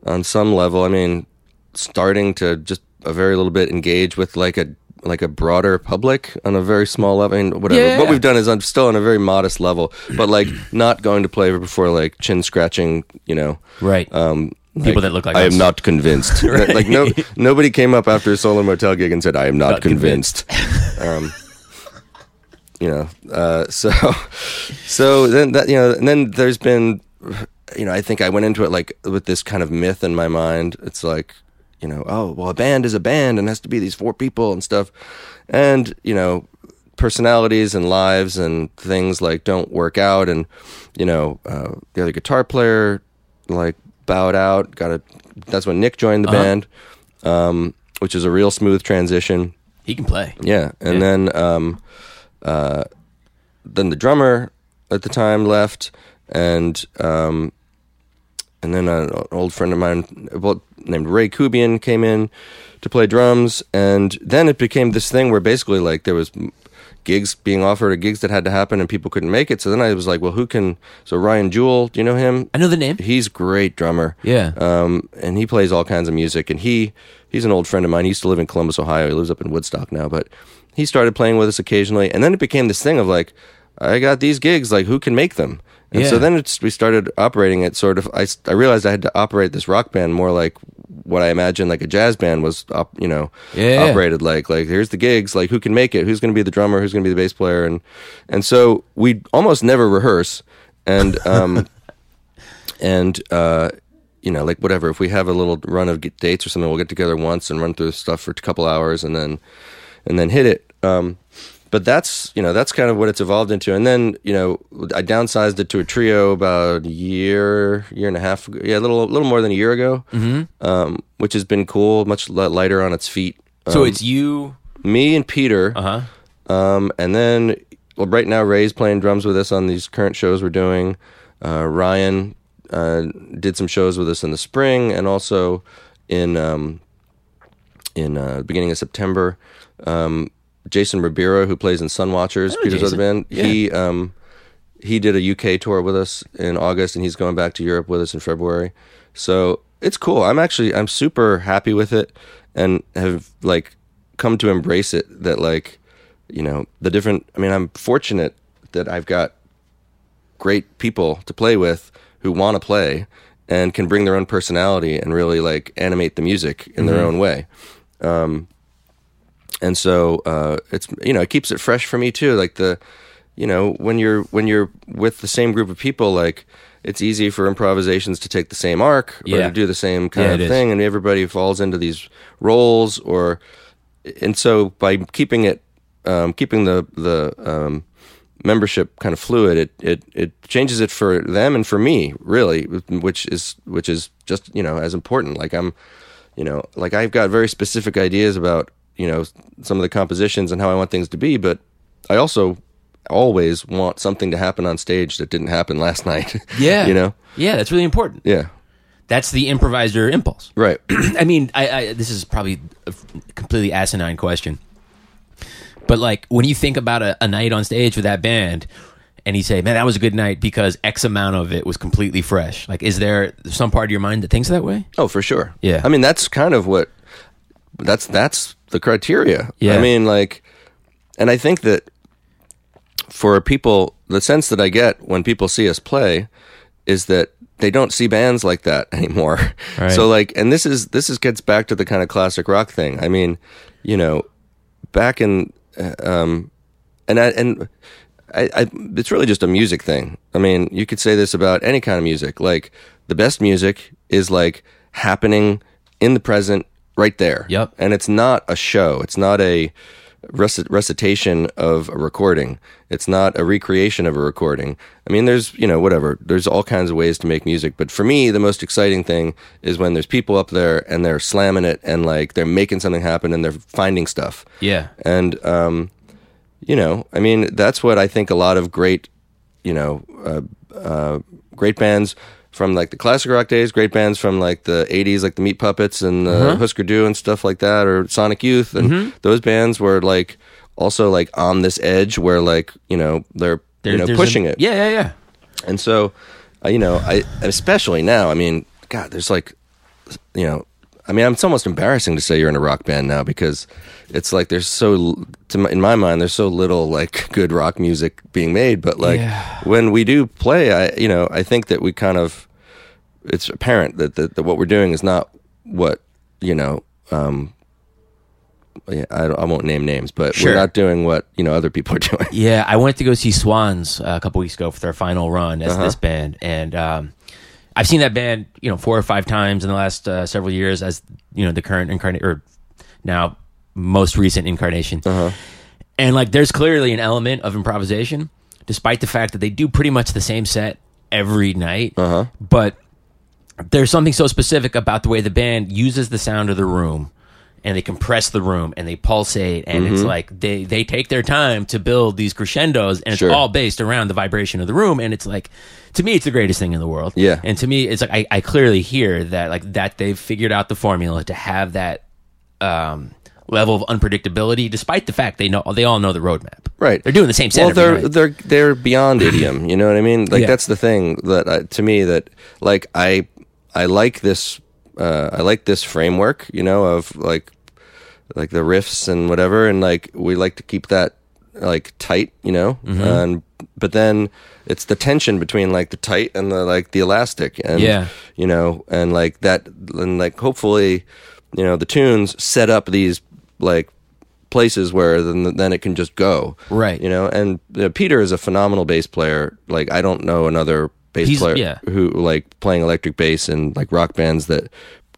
on some level. I mean, starting to just a very little bit engage with like a like a broader public on a very small level. I mean, whatever. Yeah. What we've done is on, still on a very modest level, but like not going to play before like chin scratching. You know, Right. um, People that look like I us. am not convinced. Like no, nobody came up after a Solar Motel gig and said I am not, Not convinced. um, you know, uh, so so then that you know, and then there's been, you know, I think I went into it like with this kind of myth in my mind. It's like, you know, oh well, a band is a band and has to be these four people and stuff, and you know, personalities and lives and things like don't work out, and you know, uh, the other guitar player like bowed out. Got a. That's when Nick joined the Uh-huh. band, um, which is a real smooth transition. he can play. Yeah, and Yeah. then um, uh, then the drummer at the time left, and um, and then an old friend of mine well, named Ray Kubian came in to play drums, and then it became this thing where basically like there was gigs being offered or gigs that had to happen and people couldn't make it. So then I was like, well, who can? So Ryan Jewell, do you know him? I know the name. He's great drummer. Yeah. Um, and he plays all kinds of music. And he he's an old friend of mine. He used to live in Columbus, Ohio. He lives up in Woodstock now, but he started playing with us occasionally. And then it became this thing of like, I got these gigs. Like, who can make them? And so then it's, we started operating it sort of. I, I realized I had to operate this rock band more like what I imagine like a jazz band was, up, you know, Yeah. operated like. Like, here's the gigs. Like, who can make it? Who's going to be the drummer? Who's going to be the bass player? And and so we almost never rehearse. And um, and uh, you know, like whatever. If we have a little run of dates or something, we'll get together once and run through stuff for a couple hours, and then and then hit it. Um, but that's you know that's kind of what it's evolved into. And then you know I downsized it to a trio about a year, year and a half, ago. yeah, a little, little more than a year ago, mm-hmm. um, which has been cool, much lighter on its feet. So Um, it's you. me and Peter, Uh huh. um, and then, well, right now Ray's playing drums with us on these current shows we're doing. Uh, Ryan uh, did some shows with us in the spring, and also in um, in uh, the beginning of September. Um, Jason Robira, who plays in Sunwatchers, know Peter's Jason. other band, he um, he did a UK tour with us in August, and he's going back to Europe with us in February. So it's cool. I'm actually I'm super happy with it, and have like come to embrace it. That like, you know, the different. I mean, I'm fortunate that I've got great people to play with who want to play and can bring their own personality and really like animate the music in their own way. Um, and so uh, it's you know it keeps it fresh for me too. Like the you know when you're when you're with the same group of people, like it's easy for improvisations to take the same arc or Yeah. to do the same kind Yeah, of it is. thing, and everybody falls into these roles or and so by keeping it um, keeping the the um, membership kind of fluid it, it it changes it for them and for me really which is which is just you know as important like i'm you know like i've got very specific ideas about you know some of the compositions and how i want things to be but i also always want something to happen on stage that didn't happen last night Yeah. you know Yeah, that's really important. yeah That's the improviser impulse. right I mean, I, I this is probably a completely asinine question, but like when you think about a, a night on stage with that band, and you say, "Man, that was a good night because X amount of it was completely fresh." Like, is there some part of your mind that thinks that way? Oh, for sure. Yeah. I mean, that's kind of what that's that's the criteria. Yeah. I mean, like, and I think that for people, the sense that I get when people see us play is that they don't see bands like that anymore. Right. So like, and this is this is gets back to the kind of classic rock thing. I mean, you know, back in uh, um, and I and. I, I, it's really just a music thing. I mean, you could say this about any kind of music. Like the best music is like happening in the present, right there. Yep. And it's not a show. It's not a reci- recitation of a recording. It's not a recreation of a recording. I mean, there's you know whatever. There's all kinds of ways to make music, but for me, the most exciting thing is when there's people up there and they're slamming it and like they're making something happen and they're finding stuff. Yeah, And um, you know, I mean, that's what I think a lot of great, you know, uh, uh, great bands from like the classic rock days, great bands from like the '80s, like the Meat Puppets and uh, Husker Du and stuff like that, or Sonic Youth, and those bands were like also like on this edge where like you know they're There- you know pushing a- it, Yeah, yeah, yeah. and so, uh, you know, I especially now. I mean, God, there's like, you know, I mean, it's almost embarrassing to say you're in a rock band now because it's like there's so, to my, in my mind, there's so little like good rock music being made. But like Yeah. when we do play, I, you know, I think that we kind of, it's apparent that that, that what we're doing is not what you know. Um, yeah, I, I won't name names, but Sure. we're not doing what you know other people are doing. Yeah, I went to go see Swans uh, a couple weeks ago for their final run Uh-huh. as this band, and um, I've seen that band, you know, four or five times in the last uh, several years as you know the current incarnate or now most recent incarnation. Uh-huh. And like, there's clearly an element of improvisation, despite the fact that they do pretty much the same set every night. Uh-huh. But there's something so specific about the way the band uses the sound of the room and they compress the room and they pulsate and it's Mm-hmm. like they they take their time to build these crescendos and it's all based around the vibration of the room and it's like to me it's the greatest thing in the world Yeah. and to me it's like I, I clearly hear that like that they've figured out the formula to have that um level of unpredictability despite the fact they know they all know the roadmap Right. they're doing the same well they're night. they're they're beyond idiom you know what i mean like Yeah. that's the thing that I, to me that like i i like this uh i like this framework you know of like like the riffs and whatever and like we like to keep that like tight you know Mm-hmm. and but then it's the tension between like the tight and the like the elastic and Yeah. you know and like that and like hopefully you know the tunes set up these like places where then then it can just go Right. you know and uh, peter is a phenomenal bass player like i don't know another bass He's- player yeah. who like playing electric bass and like rock bands that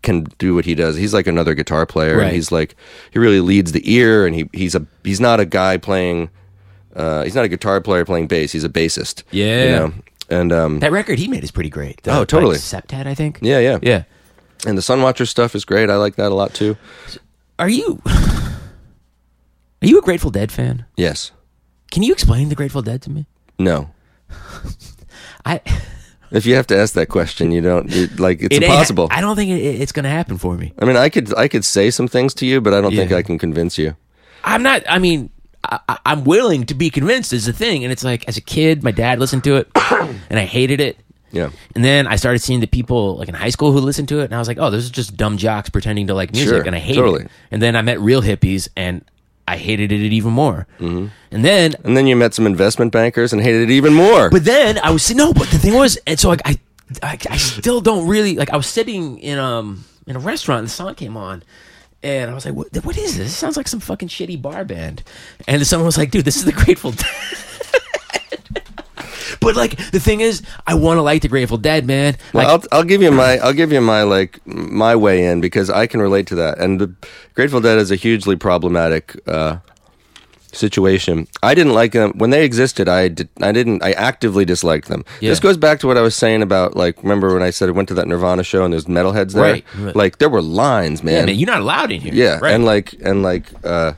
can do what he does. He's like another guitar player Right. and he's like he really leads the ear and he he's a he's not a guy playing uh he's not a guitar player playing bass. He's a bassist Yeah. you know? And um that record he made is pretty great. The- Oh, totally. like septet i think. Yeah yeah. Yeah. And the sunwatcher stuff is great. I like that a lot too. Are you are you a grateful dead fan? Yes. Can you explain the Grateful Dead to me? no I if you have to ask that question you don't you, like it's it impossible I don't think it, it's going to happen for me. I mean, I could I could say some things to you, but I don't think I can convince you. I'm not. I mean, I, I'm willing to be convinced. Is the thing, and it's like as a kid, my dad listened to it, and I hated it. Yeah. And then I started seeing the people like in high school who listened to it, and I was like, oh, this is just dumb jocks pretending to like music, Sure, and I hated totally. it. And then I met real hippies, and I hated it even more. Mm-hmm. And then, And then you met some investment bankers and hated it even more. but then I was no, but the thing was, and so like I, I, I still don't really like. I was sitting in um in a restaurant, and the song came on. And I was like, what, what is this? This sounds like some fucking shitty bar band. And someone was like, dude, this is the Grateful Dead. But like, the thing is, I want to like the Grateful Dead, man. Like, Well, I'll, I'll give you my I'll give you my like my way in because I can relate to that. And the Grateful Dead is a hugely problematic uh, situation. I didn't like them when they existed. I did, I didn't. I actively disliked them. Yeah. This goes back to what I was saying about like remember when I said I went to that Nirvana show and there's metalheads there. Right, right. Like there were lines, man. yeah, man, you're not allowed in here. Yeah, right. and like and like uh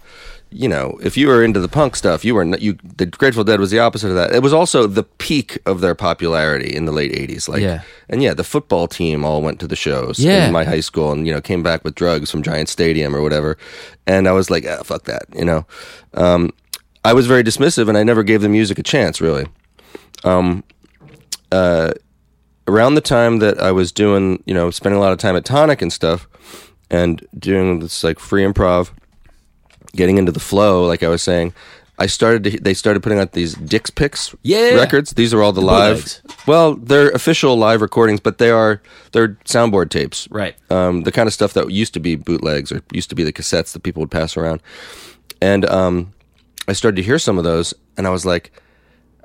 you know, if you were into the punk stuff, you were you the Grateful Dead was the opposite of that. It was also the peak of their popularity in the late 80s like Yeah. and yeah, the football team all went to the shows Yeah. in my high school and you know, came back with drugs from Giant Stadium or whatever. And I was like, ah, fuck that, you know. Um I was very dismissive and I never gave the music a chance, really. Um uh around the time that I was doing, you know, spending a lot of time at Tonic and stuff, and doing this like free improv, getting into the flow, like I was saying, I started to. They started putting out these Dick's Picks Yeah. records. These are all the, live. bootlegs. Well, they're official live recordings, but they are they're soundboard tapes. Right. Um, the kind of stuff that used to be bootlegs or used to be the cassettes that people would pass around. And um, I started to hear some of those, and I was like,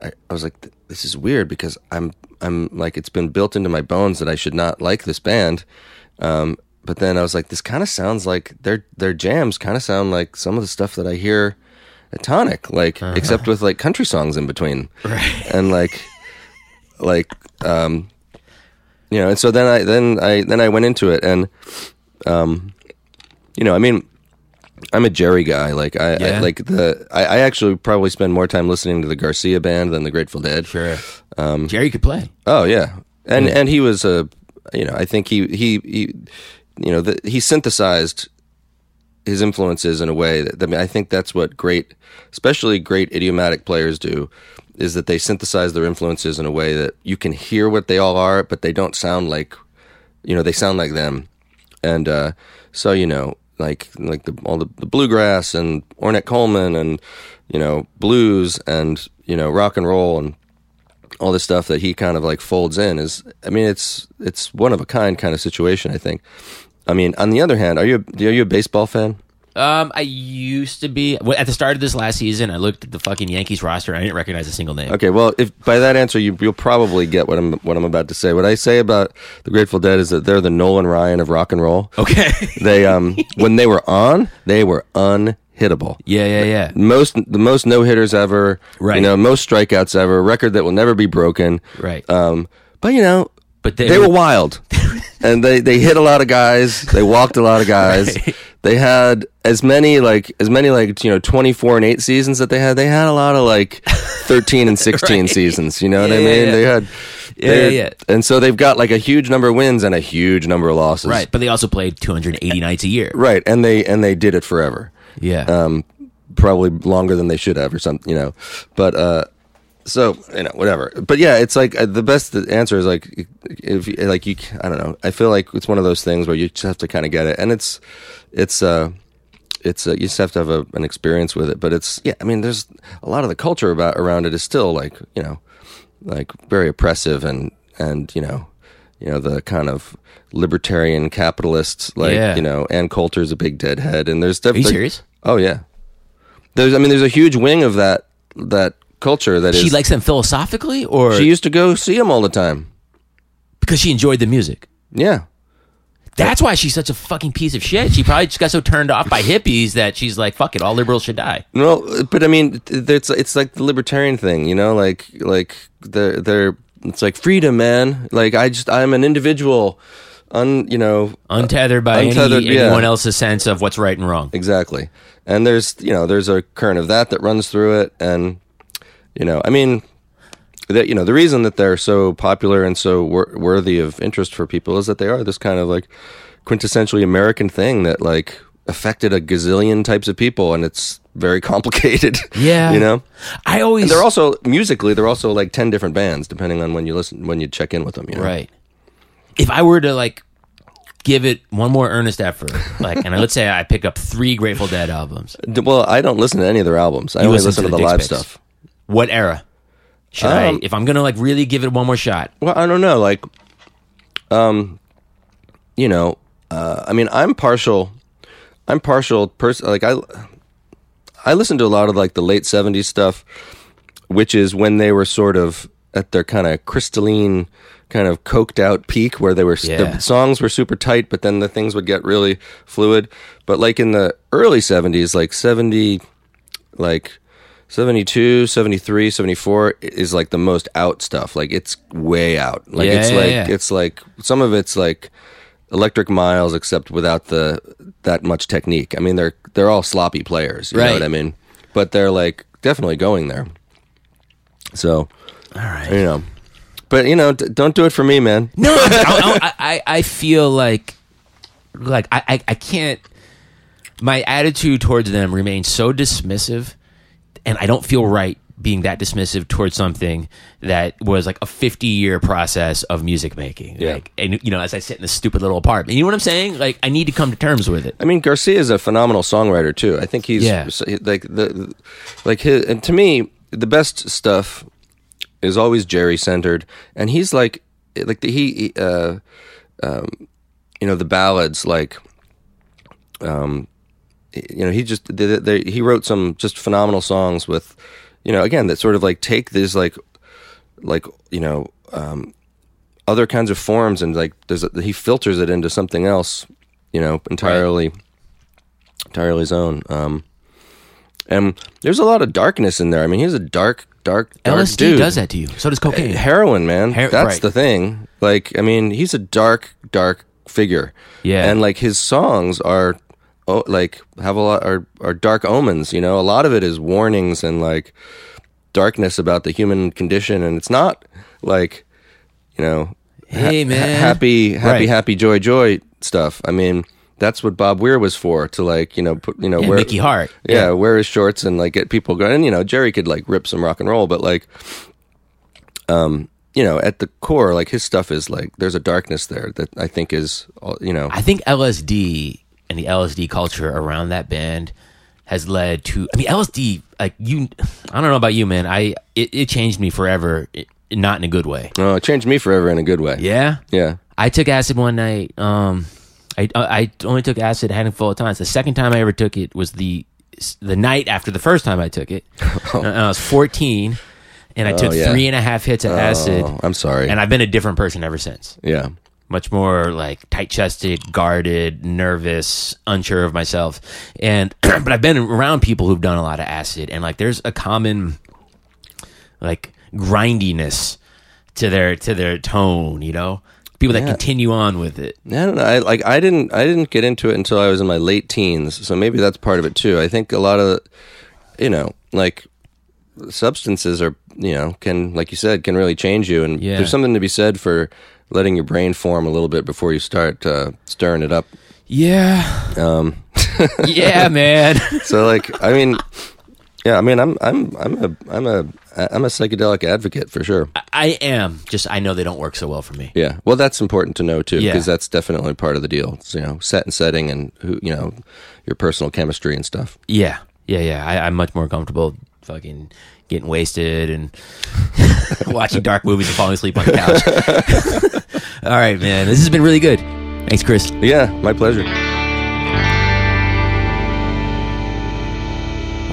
I, I was like, this is weird because I'm I'm like it's been built into my bones that I should not like this band. Um, but then I was like, this kind of sounds like their their jams kind of sound like some of the stuff that I hear at Tonic, like except with like country songs in between, Right. and like like um, you know. And so then I then I then I went into it, and um, you know, I mean. I'm a Jerry guy. Like I, I like the. I, I actually probably spend more time listening to the Garcia band than the Grateful Dead. Sure. Um, Jerry could play. Oh yeah, and and he was a, you know, I think he he he, you know, the, he synthesized his influences in a way that I mean, I think that's what great, especially great idiomatic players do, is that they synthesize their influences in a way that you can hear what they all are, but they don't sound like, you know, they sound like them, and uh, so you know, like like the, all the, the bluegrass and Ornette Coleman and you know blues and you know rock and roll and all this stuff that he kind of like folds in is I mean it's it's one of a kind kind of situation I think. I mean on the other hand, are you a, are you a baseball fan? Um, I used to be at the start of this last season. I looked at the fucking Yankees roster. and I didn't recognize a single name. Okay, well if by that answer you you'll probably get what I'm what I'm about to say. What I say about the Grateful Dead is that they're the Nolan Ryan of rock and roll. Okay. They um when they were on, they were unhittable. yeah, yeah, yeah. Most the most no hitters ever, Right. You know, most strikeouts ever, record that will never be broken. Right. Um, but you know, But they, they were wild, and they they hit a lot of guys. They walked a lot of guys. Right. They had as many like as many like you know twenty four and eight seasons that they had. They had a lot of like thirteen and sixteen Right. seasons. You know what I Yeah, mean? yeah. They had. Yeah, yeah, yeah. And so they've got like a huge number of wins and a huge number of losses. right. But they also played 280 nights a year. Right. And they and they did it forever. Yeah. Um, probably longer than they should have or something, you know. But uh, so you know, whatever. But yeah, it's like uh, the best answer is like if you, like you. I don't know. I feel like it's one of those things where you just have to kind of get it, and it's it's uh it's uh, you just have to have a, an experience with it. But it's yeah. I mean, there's a lot of the culture about around it is still like you know like very oppressive and and you know you know the kind of libertarian capitalists like Yeah. you know Ann Coulter's a big deadhead and there's Are you definitely serious? Oh yeah. There's I mean there's a huge wing of that that culture that is. She likes them philosophically, or she used to go see them all the time. because she enjoyed the music. Yeah. That's why she's such a fucking piece of shit. She probably just got so turned off by hippies that she's like, "Fuck it, all liberals should die." No, but I mean it's it's like the libertarian thing, you know, like like they're they're it's like freedom, man. Like I just I'm an individual, un you know Untethered by Untethered, any, yeah. anyone else's sense of what's right and wrong. exactly. And there's you know there's a current of that that runs through it, and you know I mean that you know the reason that they're so popular and so wor- worthy of interest for people is that they are this kind of like quintessentially American thing that like affected a gazillion types of people, and it's very complicated. Yeah. you know. I always And they're also musically, they're also like ten different bands, depending on when you listen, when you check in with them. You know? right. If I were to like give it one more earnest effort, like, and let's say I pick up three Grateful Dead albums, Well, I don't listen to any of their albums. I only listen listen, to to, the the, live stuff. What era should I? Um, If I'm gonna like really give it one more shot, Well, I don't know. Like, um, you know, uh, I mean, I'm partial. I'm partial. Person like I, I listen to a lot of like the late '70s stuff, which is when they were sort of at their kind of crystalline, kind of coked out peak, where they were Yeah. the songs were super tight, but then the things would get really fluid. But like in the early '70s, like '70, like 72 73 74 is like the most out stuff like it's way out like Yeah, it's yeah, like yeah. it's like some of it's like electric miles except without the that much technique i mean they're they're all sloppy players you Right. know what i mean but they're like definitely going there so all right. you know but you know d- don't do it for me man No, I, I, I, I feel like like I, I, I can't. My attitude towards them remains so dismissive, and I don't feel right being that dismissive towards something that was like a 50 year process of music making. Yeah. Like, and you know, as I sit in this stupid little apartment, you know what I'm saying? Like, I need to come to terms with it. I mean, Garcia is a phenomenal songwriter too. I think he's Yeah. like the like his and to me the best stuff is always Jerry centered, and he's like like the, he he, uh, um, you know the ballads like um you know he just the, the, he wrote some just phenomenal songs with you know again that sort of like take these like like you know um other kinds of forms and like there's a, he filters it into something else you know entirely entirely his own um and there's a lot of darkness in there i mean he's a dark dark dark LSD dude does that to you. So does cocaine. heroin man Her- that's right. the thing like i mean he's a dark dark figure Yeah. and like his songs are oh, like have a lot are are dark omens you know a lot of it is warnings and like darkness about the human condition and it's not like you know Hey, ha- man. happy happy Right. happy joy joy stuff i mean that's what bob weir was for to like you know put you know Yeah, wear Mickey Hart. yeah, wear his shorts and like get people going. And, you know, Jerry could like rip some rock and roll, but like, um, you know, at the core, like his stuff is like there's a darkness there that I think is, you know, I think LSD and the LSD culture around that band has led to. I mean, LSD, like you, I don't know about you, man. I it, it changed me forever, it, not in a good way. oh, it changed me forever in a good way. Yeah, yeah. I took acid one night. Um, I I only took acid a handful of times. The second time I ever took it was the the night after the first time I took it. And I was fourteen, and I took yeah. three and a half hits of acid, Oh, I'm sorry. and I've been a different person ever since. yeah, much more like tight chested, guarded, nervous, unsure of myself. And but I've been around people who've done a lot of acid and like there's a common like grindiness to their to their tone, you know? People that Yeah. continue on with it. I don't know. I like I didn't I didn't get into it until I was in my late teens, so maybe that's part of it too. I think a lot of, you know, like substances are you know can like you said can really change you, and Yeah. there's something to be said for letting your brain form a little bit before you start uh, stirring it up. Yeah. Um, Yeah, man. so like I mean, yeah, I mean I'm I'm I'm a I'm a I'm a psychedelic advocate for sure. I am. Just I know they don't work so well for me. Yeah, well, that's important to know too, Yeah. because that's definitely part of the deal. It's, you know, set and setting, and who you know, your personal chemistry and stuff. Yeah. Yeah, yeah. I, I'm much more comfortable fucking getting wasted and watching dark movies and falling asleep on the couch. All right, man. This has been really good. Thanks, Chris. Yeah, my pleasure.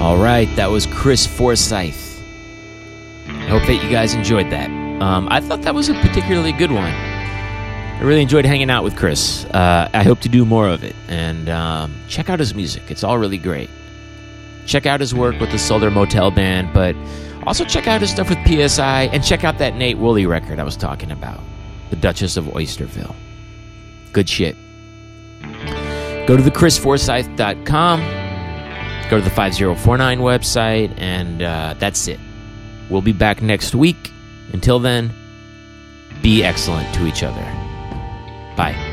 All right, that was Chris Forsyth. I hope that you guys enjoyed that. Um, I thought that was a particularly good one. I really enjoyed hanging out with Chris. Uh, I hope to do more of it. And um, check out his music, it's all really great. Check out his work with the Solar Motel Band, but also check out his stuff with Peeesseye and check out that Nate Wooley record I was talking about The Duchess of Oysterville. Good shit. Go to thechrisforsyth.com go to the 5049 website, and uh, that's it. We'll be back next week. Until then, be excellent to each other. Bye.